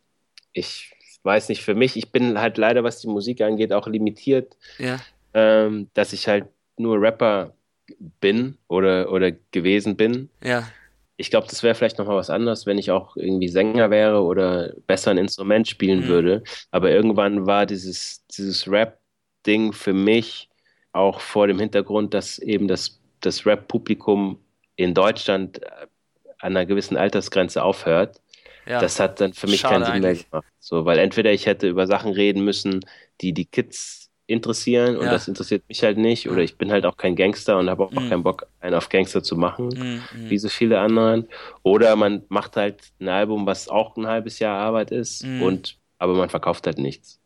ich weiß nicht, für mich, ich bin halt leider, was die Musik angeht, auch limitiert, ja. ähm, dass ich halt nur Rapper bin oder, oder gewesen bin. Ja. Ich glaube, das wäre vielleicht nochmal was anderes, wenn ich auch irgendwie Sänger wäre oder besser ein Instrument spielen mhm. würde. Aber irgendwann war dieses, dieses Rap-Ding für mich auch vor dem Hintergrund, dass eben das, das Rap-Publikum in Deutschland an einer gewissen Altersgrenze aufhört. Ja. Das hat dann für mich Schade keinen Sinn eigentlich. mehr gemacht. So, weil entweder ich hätte über Sachen reden müssen, die die Kids interessieren und ja. das interessiert mich halt nicht. Oder ich bin halt auch kein Gangster und habe auch, mhm. keinen Bock, einen auf Gangster zu machen, mhm. wie so viele anderen. Oder man macht halt ein Album, was auch ein halbes Jahr Arbeit ist, mhm. und aber man verkauft halt nichts.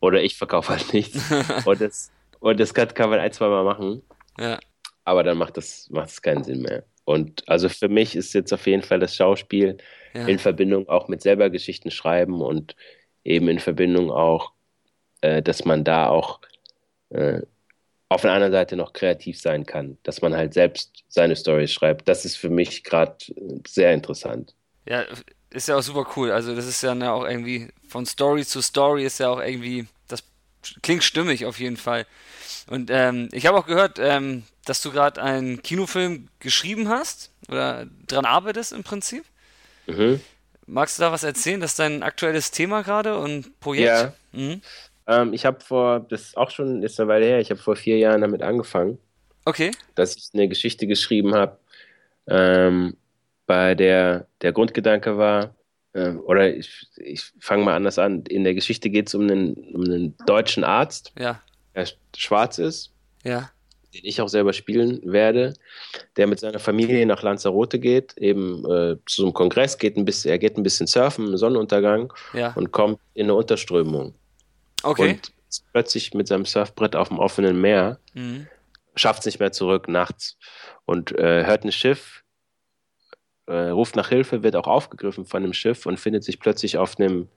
Oder ich verkaufe halt nichts. <laughs> und das, und das kann, kann man ein, zwei Mal machen. Ja. Aber dann macht das, macht das keinen Sinn mehr. Und also für mich ist jetzt auf jeden Fall das Schauspiel ja. in Verbindung auch mit selber Geschichten schreiben und eben in Verbindung auch äh, dass man da auch äh, auf der anderen Seite noch kreativ sein kann, dass man halt selbst seine Stories schreibt. Das ist für mich gerade sehr interessant. Ja, ist ja auch super cool. Also das ist ja auch irgendwie von Story zu Story ist ja auch irgendwie, das klingt stimmig auf jeden Fall. Und ähm, ich habe auch gehört, ähm, dass du gerade einen Kinofilm geschrieben hast oder dran arbeitest im Prinzip. Mhm. Magst du da was erzählen? Das ist dein aktuelles Thema gerade und Projekt? Ja. Mhm. Ähm, ich habe vor, das ist auch schon ist eine Weile her, ich habe vor vier Jahren damit angefangen. Okay. Dass ich eine Geschichte geschrieben habe, ähm, bei der der Grundgedanke war, äh, oder ich, ich fange mal anders an, in der Geschichte geht es um einen, um einen deutschen Arzt, ja. der schwarz ist. Ja den ich auch selber spielen werde, der mit seiner Familie nach Lanzarote geht, eben äh, zu einem Kongress, geht ein bisschen, er geht ein bisschen surfen, Sonnenuntergang ja. und kommt in eine Unterströmung. Okay. Und plötzlich mit seinem Surfbrett auf dem offenen Meer, mhm. schafft es nicht mehr zurück nachts und äh, hört ein Schiff, äh, ruft nach Hilfe, wird auch aufgegriffen von dem Schiff und findet sich plötzlich auf einem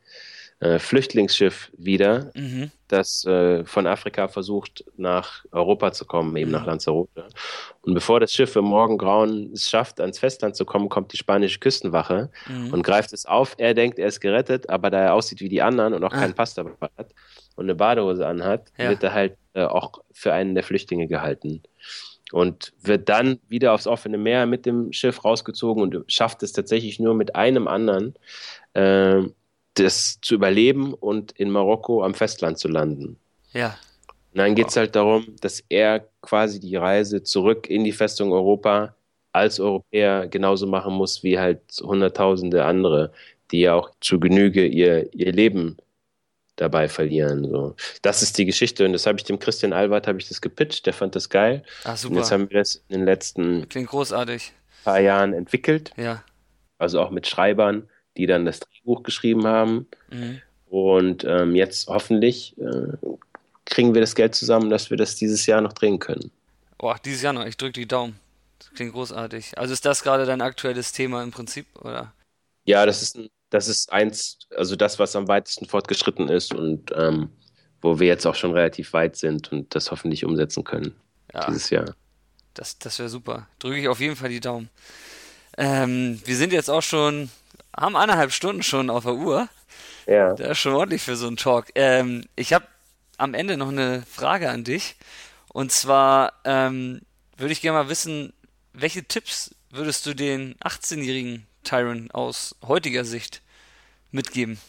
äh, Flüchtlingsschiff wieder, mhm. das äh, von Afrika versucht, nach Europa zu kommen, eben mhm. nach Lanzarote. Und bevor das Schiff im Morgengrauen es schafft, ans Festland zu kommen, kommt die spanische Küstenwache mhm. und greift es auf. Er denkt, er ist gerettet, aber da er aussieht wie die anderen und auch ah. keinen Pass dabei hat und eine Badehose anhat, ja. wird er halt äh, auch für einen der Flüchtlinge gehalten und wird dann wieder aufs offene Meer mit dem Schiff rausgezogen und schafft es tatsächlich nur mit einem anderen, äh, das zu überleben und in Marokko am Festland zu landen. Ja. Und dann geht es halt darum, dass er quasi die Reise zurück in die Festung Europa als Europäer genauso machen muss wie halt Hunderttausende andere, die ja auch zu Genüge ihr, ihr Leben dabei verlieren. So. Das ist die Geschichte und das habe ich dem Christian Albert ich das gepitcht, der fand das geil. Ach, super. Und jetzt haben wir das in den letzten Klingt großartig. paar Jahren entwickelt. Ja. Also auch mit Schreibern die dann das Drehbuch geschrieben haben. Mhm. Und ähm, jetzt hoffentlich äh, kriegen wir das Geld zusammen, dass wir das dieses Jahr noch drehen können. Boah, dieses Jahr noch, ich drücke die Daumen. Das klingt großartig. Also ist das gerade dein aktuelles Thema im Prinzip, oder? Ja, das ist, das ist eins, also das, was am weitesten fortgeschritten ist und ähm, wo wir jetzt auch schon relativ weit sind und das hoffentlich umsetzen können ja. dieses Jahr. Das, das wäre super. Drücke ich auf jeden Fall die Daumen. Ähm, wir sind jetzt auch schon haben eineinhalb Stunden schon auf der Uhr. Ja. Das ist schon ordentlich für so einen Talk. Ähm, ich habe am Ende noch eine Frage an dich. Und zwar ähm, würde ich gerne mal wissen, welche Tipps würdest du den 18-jährigen Tyron aus heutiger Sicht mitgeben?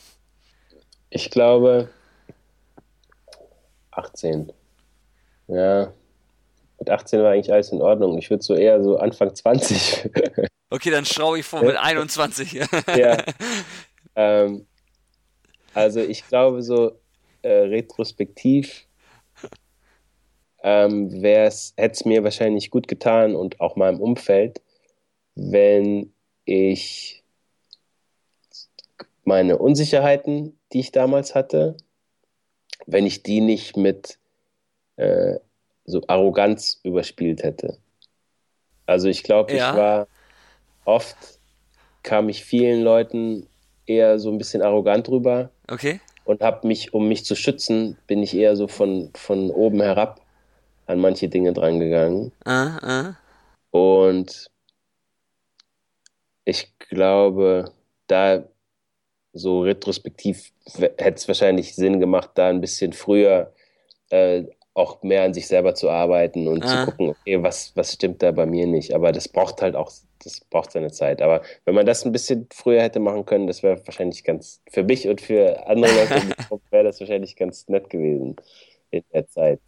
Ich glaube 18. Ja, mit 18 war eigentlich alles in Ordnung. Ich würde so eher so Anfang 20. <laughs> okay, dann schraube ich vor mit 21. <laughs> ja. Ähm, also ich glaube so äh, retrospektiv ähm, hätte es mir wahrscheinlich gut getan und auch meinem Umfeld, wenn ich meine Unsicherheiten, die ich damals hatte, wenn ich die nicht mit äh, so Arroganz überspielt hätte. Also ich glaube, ja. ich war oft, kam ich vielen Leuten eher so ein bisschen arrogant rüber. Okay. Und habe mich, um mich zu schützen, bin ich eher so von, von oben herab an manche Dinge drangegangen. Uh, uh. Und ich glaube, da so retrospektiv hätte es wahrscheinlich Sinn gemacht, da ein bisschen früher äh, auch mehr an sich selber zu arbeiten und ah. zu gucken, okay, was, was stimmt da bei mir nicht. Aber das braucht halt auch, das braucht seine Zeit. Aber wenn man das ein bisschen früher hätte machen können, das wäre wahrscheinlich ganz, für mich und für andere Leute wäre das wahrscheinlich ganz nett gewesen in der Zeit.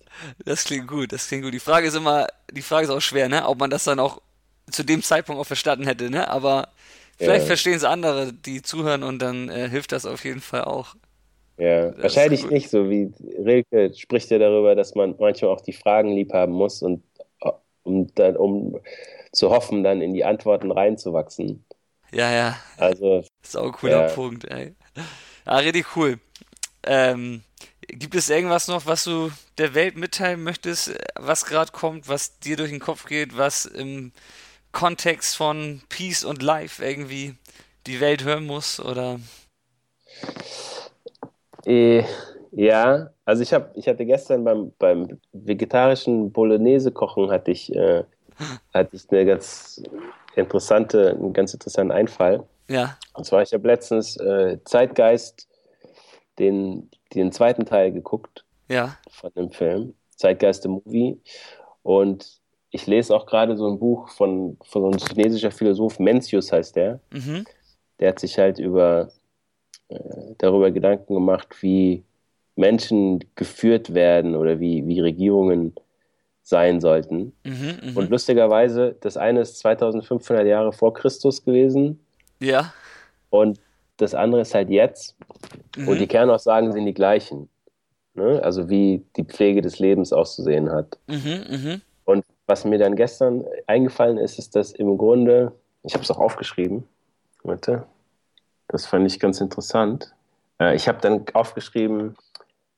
Das klingt gut, das klingt gut. Die Frage ist immer, die Frage ist auch schwer, ne? Ob man das dann auch zu dem Zeitpunkt auch verstanden hätte, ne? Aber vielleicht ja. verstehen es andere, die zuhören und dann äh, hilft das auf jeden Fall auch. Ja, das wahrscheinlich nicht so, wie Rilke spricht ja darüber, dass man manchmal auch die Fragen lieb haben muss und um dann, um zu hoffen, dann in die Antworten reinzuwachsen. Ja, ja. Also. Das ist auch ein cooler ja. Punkt, ey. Ah, richtig cool. Ähm, gibt es irgendwas noch, was du der Welt mitteilen möchtest, was gerade kommt, was dir durch den Kopf geht, was im Kontext von Peace und Life irgendwie die Welt hören muss, oder? Äh, ja, also ich habe, ich hatte gestern beim, beim vegetarischen Bolognese kochen hatte ich, äh, hatte ich eine ganz interessante, einen ganz interessanten Einfall. Ja. Und zwar ich habe letztens äh, Zeitgeist den, den zweiten Teil geguckt. Ja. Von dem Film Zeitgeist the Movie und ich lese auch gerade so ein Buch von, von so einem chinesischer Philosoph, Mencius heißt der. Mhm. Der hat sich halt über darüber Gedanken gemacht, wie Menschen geführt werden oder wie, wie Regierungen sein sollten. Mhm, mh. Und lustigerweise, das eine ist 2500 Jahre vor Christus gewesen. Ja. Und das andere ist halt jetzt. Mhm. Und die Kernaussagen sind die gleichen. Ne? Also wie die Pflege des Lebens auszusehen hat. Mhm, mh. Und was mir dann gestern eingefallen ist, ist, dass im Grunde, ich habe es auch aufgeschrieben, warte, das fand ich ganz interessant. Äh, ich habe dann aufgeschrieben,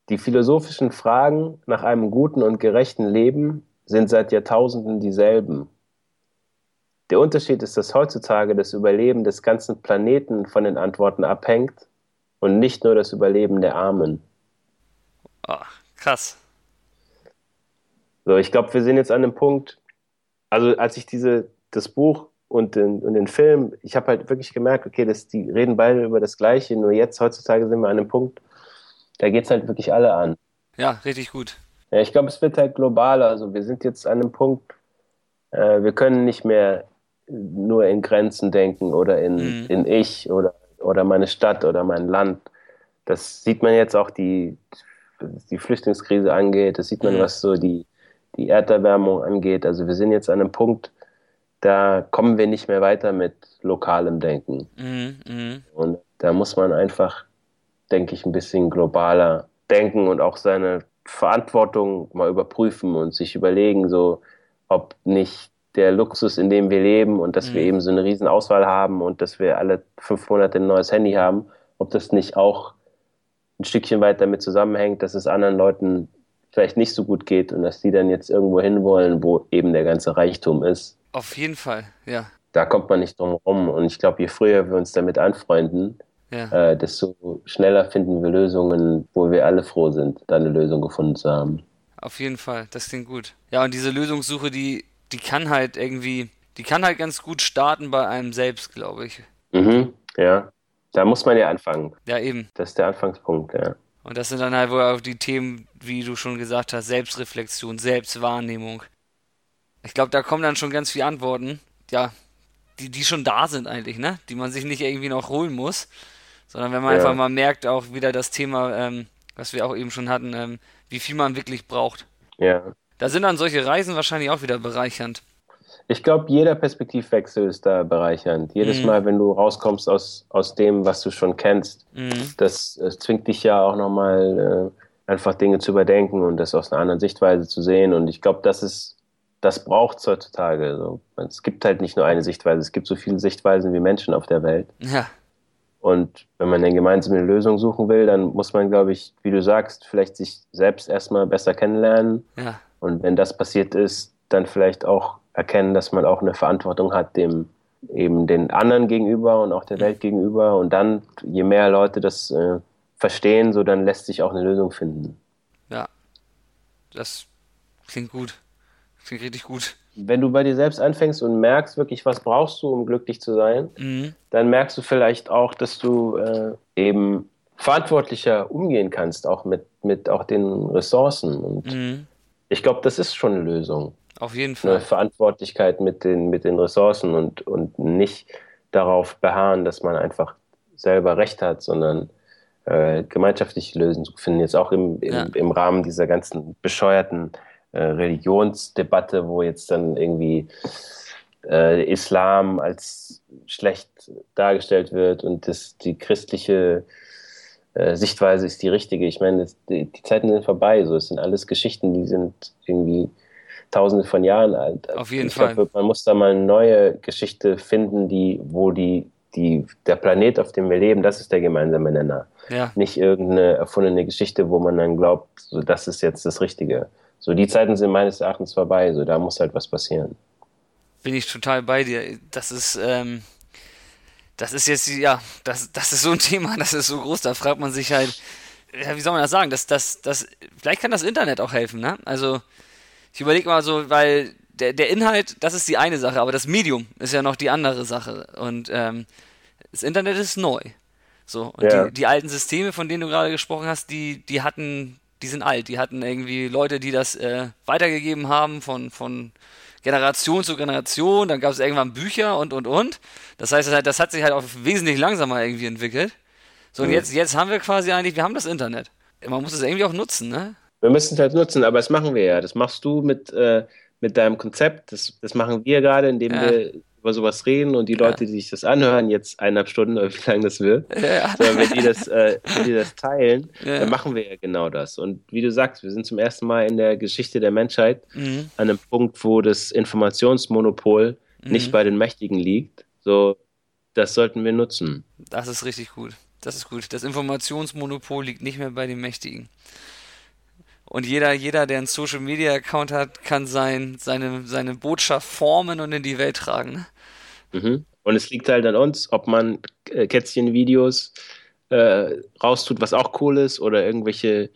die philosophischen Fragen nach einem guten und gerechten Leben sind seit Jahrtausenden dieselben. Der Unterschied ist, dass heutzutage das Überleben des ganzen Planeten von den Antworten abhängt und nicht nur das Überleben der Armen. Oh, krass. So, ich glaube, wir sind jetzt an dem Punkt, also als ich diese, das Buch und den, und den Film, ich habe halt wirklich gemerkt, okay, das, die reden beide über das Gleiche, nur jetzt, heutzutage sind wir an einem Punkt, da geht es halt wirklich alle an. Ja, richtig gut. Ja, ich glaube, es wird halt globaler. Also wir sind jetzt an einem Punkt, äh, wir können nicht mehr nur in Grenzen denken oder in, mhm. in ich oder, oder meine Stadt oder mein Land. Das sieht man jetzt auch, die, die Flüchtlingskrise angeht, das sieht man, mhm. was so die, die Erderwärmung angeht. Also wir sind jetzt an einem Punkt, da kommen wir nicht mehr weiter mit lokalem Denken. Mhm, mh. Und da muss man einfach, denke ich, ein bisschen globaler denken und auch seine Verantwortung mal überprüfen und sich überlegen, so, ob nicht der Luxus, in dem wir leben und dass mhm. wir eben so eine riesen Auswahl haben und dass wir alle fünf Monate ein neues Handy haben, ob das nicht auch ein Stückchen weit damit zusammenhängt, dass es anderen Leuten vielleicht nicht so gut geht und dass die dann jetzt irgendwo hinwollen, wo eben der ganze Reichtum ist. Auf jeden Fall, ja. Da kommt man nicht drum rum. Und ich glaube, je früher wir uns damit anfreunden, ja. äh, desto schneller finden wir Lösungen, wo wir alle froh sind, da eine Lösung gefunden zu haben. Auf jeden Fall, das klingt gut. Ja, und diese Lösungssuche, die, die kann halt irgendwie, die kann halt ganz gut starten bei einem selbst, glaube ich. Mhm, ja. Da muss man ja anfangen. Ja, eben. Das ist der Anfangspunkt, ja. Und das sind dann halt wohl auch die Themen, wie du schon gesagt hast, Selbstreflexion, Selbstwahrnehmung. Ich glaube, da kommen dann schon ganz viele Antworten, ja, die, die schon da sind eigentlich, ne? Die man sich nicht irgendwie noch holen muss, sondern wenn man ja. einfach mal merkt, auch wieder das Thema, ähm, was wir auch eben schon hatten, ähm, wie viel man wirklich braucht. Ja. Da sind dann solche Reisen wahrscheinlich auch wieder bereichernd. Ich glaube, jeder Perspektivwechsel ist da bereichernd. Jedes mhm. Mal, wenn du rauskommst aus, aus dem, was du schon kennst, mhm. das, das, zwingt dich ja auch nochmal äh, einfach Dinge zu überdenken und das aus einer anderen Sichtweise zu sehen. Und ich glaube, das ist das braucht es heutzutage. So. Es gibt halt nicht nur eine Sichtweise, es gibt so viele Sichtweisen wie Menschen auf der Welt. Ja. Und wenn man eine gemeinsame Lösung suchen will, dann muss man, glaube ich, wie du sagst, vielleicht sich selbst erstmal besser kennenlernen. Ja. Und wenn das passiert ist, dann vielleicht auch erkennen, dass man auch eine Verantwortung hat, dem eben den anderen gegenüber und auch der Welt gegenüber. Und dann, je mehr Leute das äh, verstehen, so dann lässt sich auch eine Lösung finden. Ja, das klingt gut. Klingt richtig gut. Wenn du bei dir selbst anfängst und merkst wirklich, was brauchst du, um glücklich zu sein, Mhm. dann merkst du vielleicht auch, dass du äh, eben verantwortlicher umgehen kannst, auch mit, mit auch den Ressourcen. Und Mhm. ich glaube, das ist schon eine Lösung. Auf jeden Eine Fall. Verantwortlichkeit mit den, mit den Ressourcen und, und nicht darauf beharren, dass man einfach selber Recht hat, sondern äh, gemeinschaftliche Lösungen zu finden. Jetzt auch im, im, Ja. im Rahmen dieser ganzen bescheuerten äh, Religionsdebatte, wo jetzt dann irgendwie äh, Islam als schlecht dargestellt wird und das, die christliche äh, Sichtweise ist die richtige. Ich meine, das, die, die Zeiten sind vorbei. So, es sind alles Geschichten, die sind irgendwie tausende von Jahren alt. Auf jeden ich Fall. man muss da mal eine neue Geschichte finden, die, wo die, die, der Planet, auf dem wir leben, das ist der gemeinsame Nenner. Ja, Nicht irgendeine erfundene Geschichte, wo man dann glaubt, so, das ist jetzt das Richtige. So, die Zeiten sind meines Erachtens vorbei. So, da muss halt was passieren. bin ich total bei dir. Das ist, ähm, das ist jetzt, ja, das, das ist so ein <laughs> Thema, das ist so groß, da fragt man sich halt, ja, wie soll man das sagen? Das, das, das, vielleicht kann das Internet auch helfen, ne? Also, ich überlege mal so, weil der, der Inhalt, das ist die eine Sache, aber das Medium ist ja noch die andere Sache. Und ähm, das Internet ist neu. So, und Ja. die, die alten Systeme, von denen du gerade gesprochen hast, die, die hatten, die sind alt. Die hatten irgendwie Leute, die das äh, weitergegeben haben von, von Generation zu Generation. Dann gab es irgendwann Bücher und, und, und. Das heißt, das hat- das hat sich halt auch wesentlich langsamer irgendwie entwickelt. So, und Mhm. jetzt, jetzt haben wir quasi eigentlich, wir haben das Internet. Man muss es irgendwie auch nutzen, ne? Wir müssen es halt nutzen, aber das machen wir ja. Das machst du mit, äh, mit deinem Konzept. Das, das machen wir gerade, indem Ja. wir über sowas reden und die Leute, die sich das anhören, jetzt eineinhalb Stunden <laughs> oder wie lange das wird, Ja, so, wenn, die das, äh, wenn die das teilen, Ja. dann machen wir ja genau das. Und wie du sagst, wir sind zum ersten Mal in der Geschichte der Menschheit mhm. an einem Punkt, wo das Informationsmonopol nicht Mhm. bei den Mächtigen liegt. So, das sollten wir nutzen. das ist richtig gut. Das ist gut. Das Informationsmonopol liegt nicht mehr bei den Mächtigen. Und jeder, jeder, der einen Social Media Account hat, kann sein, seine, seine Botschaft formen und in die Welt tragen. Mhm. Und es liegt halt an uns, ob man äh, Kätzchen-Videos äh, raustut, was auch cool ist, oder irgendwelche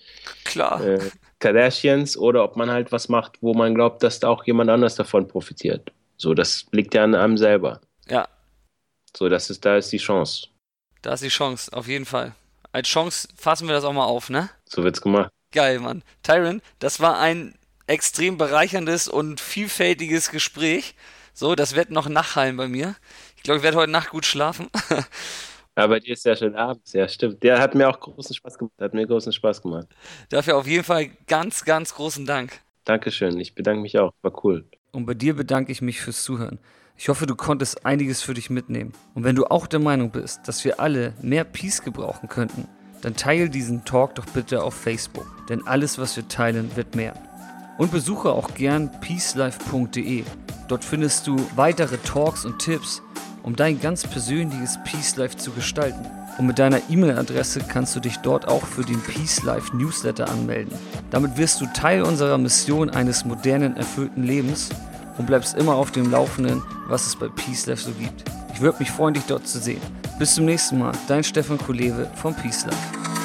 äh, Kardashians, oder ob man halt was macht, wo man glaubt, dass da auch jemand anders davon profitiert. So, das liegt ja an einem selber. Ja, So, das ist, da ist die Chance. da ist die Chance, auf jeden Fall. Als Chance fassen wir das auch mal auf, ne? So wird's gemacht. Geil, Mann. Tyron, das war ein extrem bereicherndes und vielfältiges Gespräch. So, das wird noch nachhallen bei mir. Ich glaube, ich werde heute Nacht gut schlafen. <laughs> Aber dir ist ja schon abends, ja, stimmt. Der hat mir auch großen Spaß gemacht. Hat mir großen Spaß gemacht. Dafür auf jeden Fall ganz, ganz großen Dank. Dankeschön. Ich bedanke mich auch. War cool. Und bei dir bedanke ich mich fürs Zuhören. Ich hoffe, du konntest einiges für dich mitnehmen. Und wenn du auch der Meinung bist, dass wir alle mehr Peace gebrauchen könnten, dann teile diesen Talk doch bitte auf Facebook. Denn alles, was wir teilen, wird mehr. Und besuche auch gern peacelife.de. Dort findest du weitere Talks und Tipps, um dein ganz persönliches Peace Life zu gestalten. Und mit deiner E-Mail-Adresse kannst du dich dort auch für den Peace Life Newsletter anmelden. Damit wirst du Teil unserer Mission eines modernen, erfüllten Lebens und bleibst immer auf dem Laufenden, was es bei Peace Life so gibt. Ich würde mich freuen, dich dort zu sehen. Bis zum nächsten Mal, dein Stefan Kulewe vom Peace Life.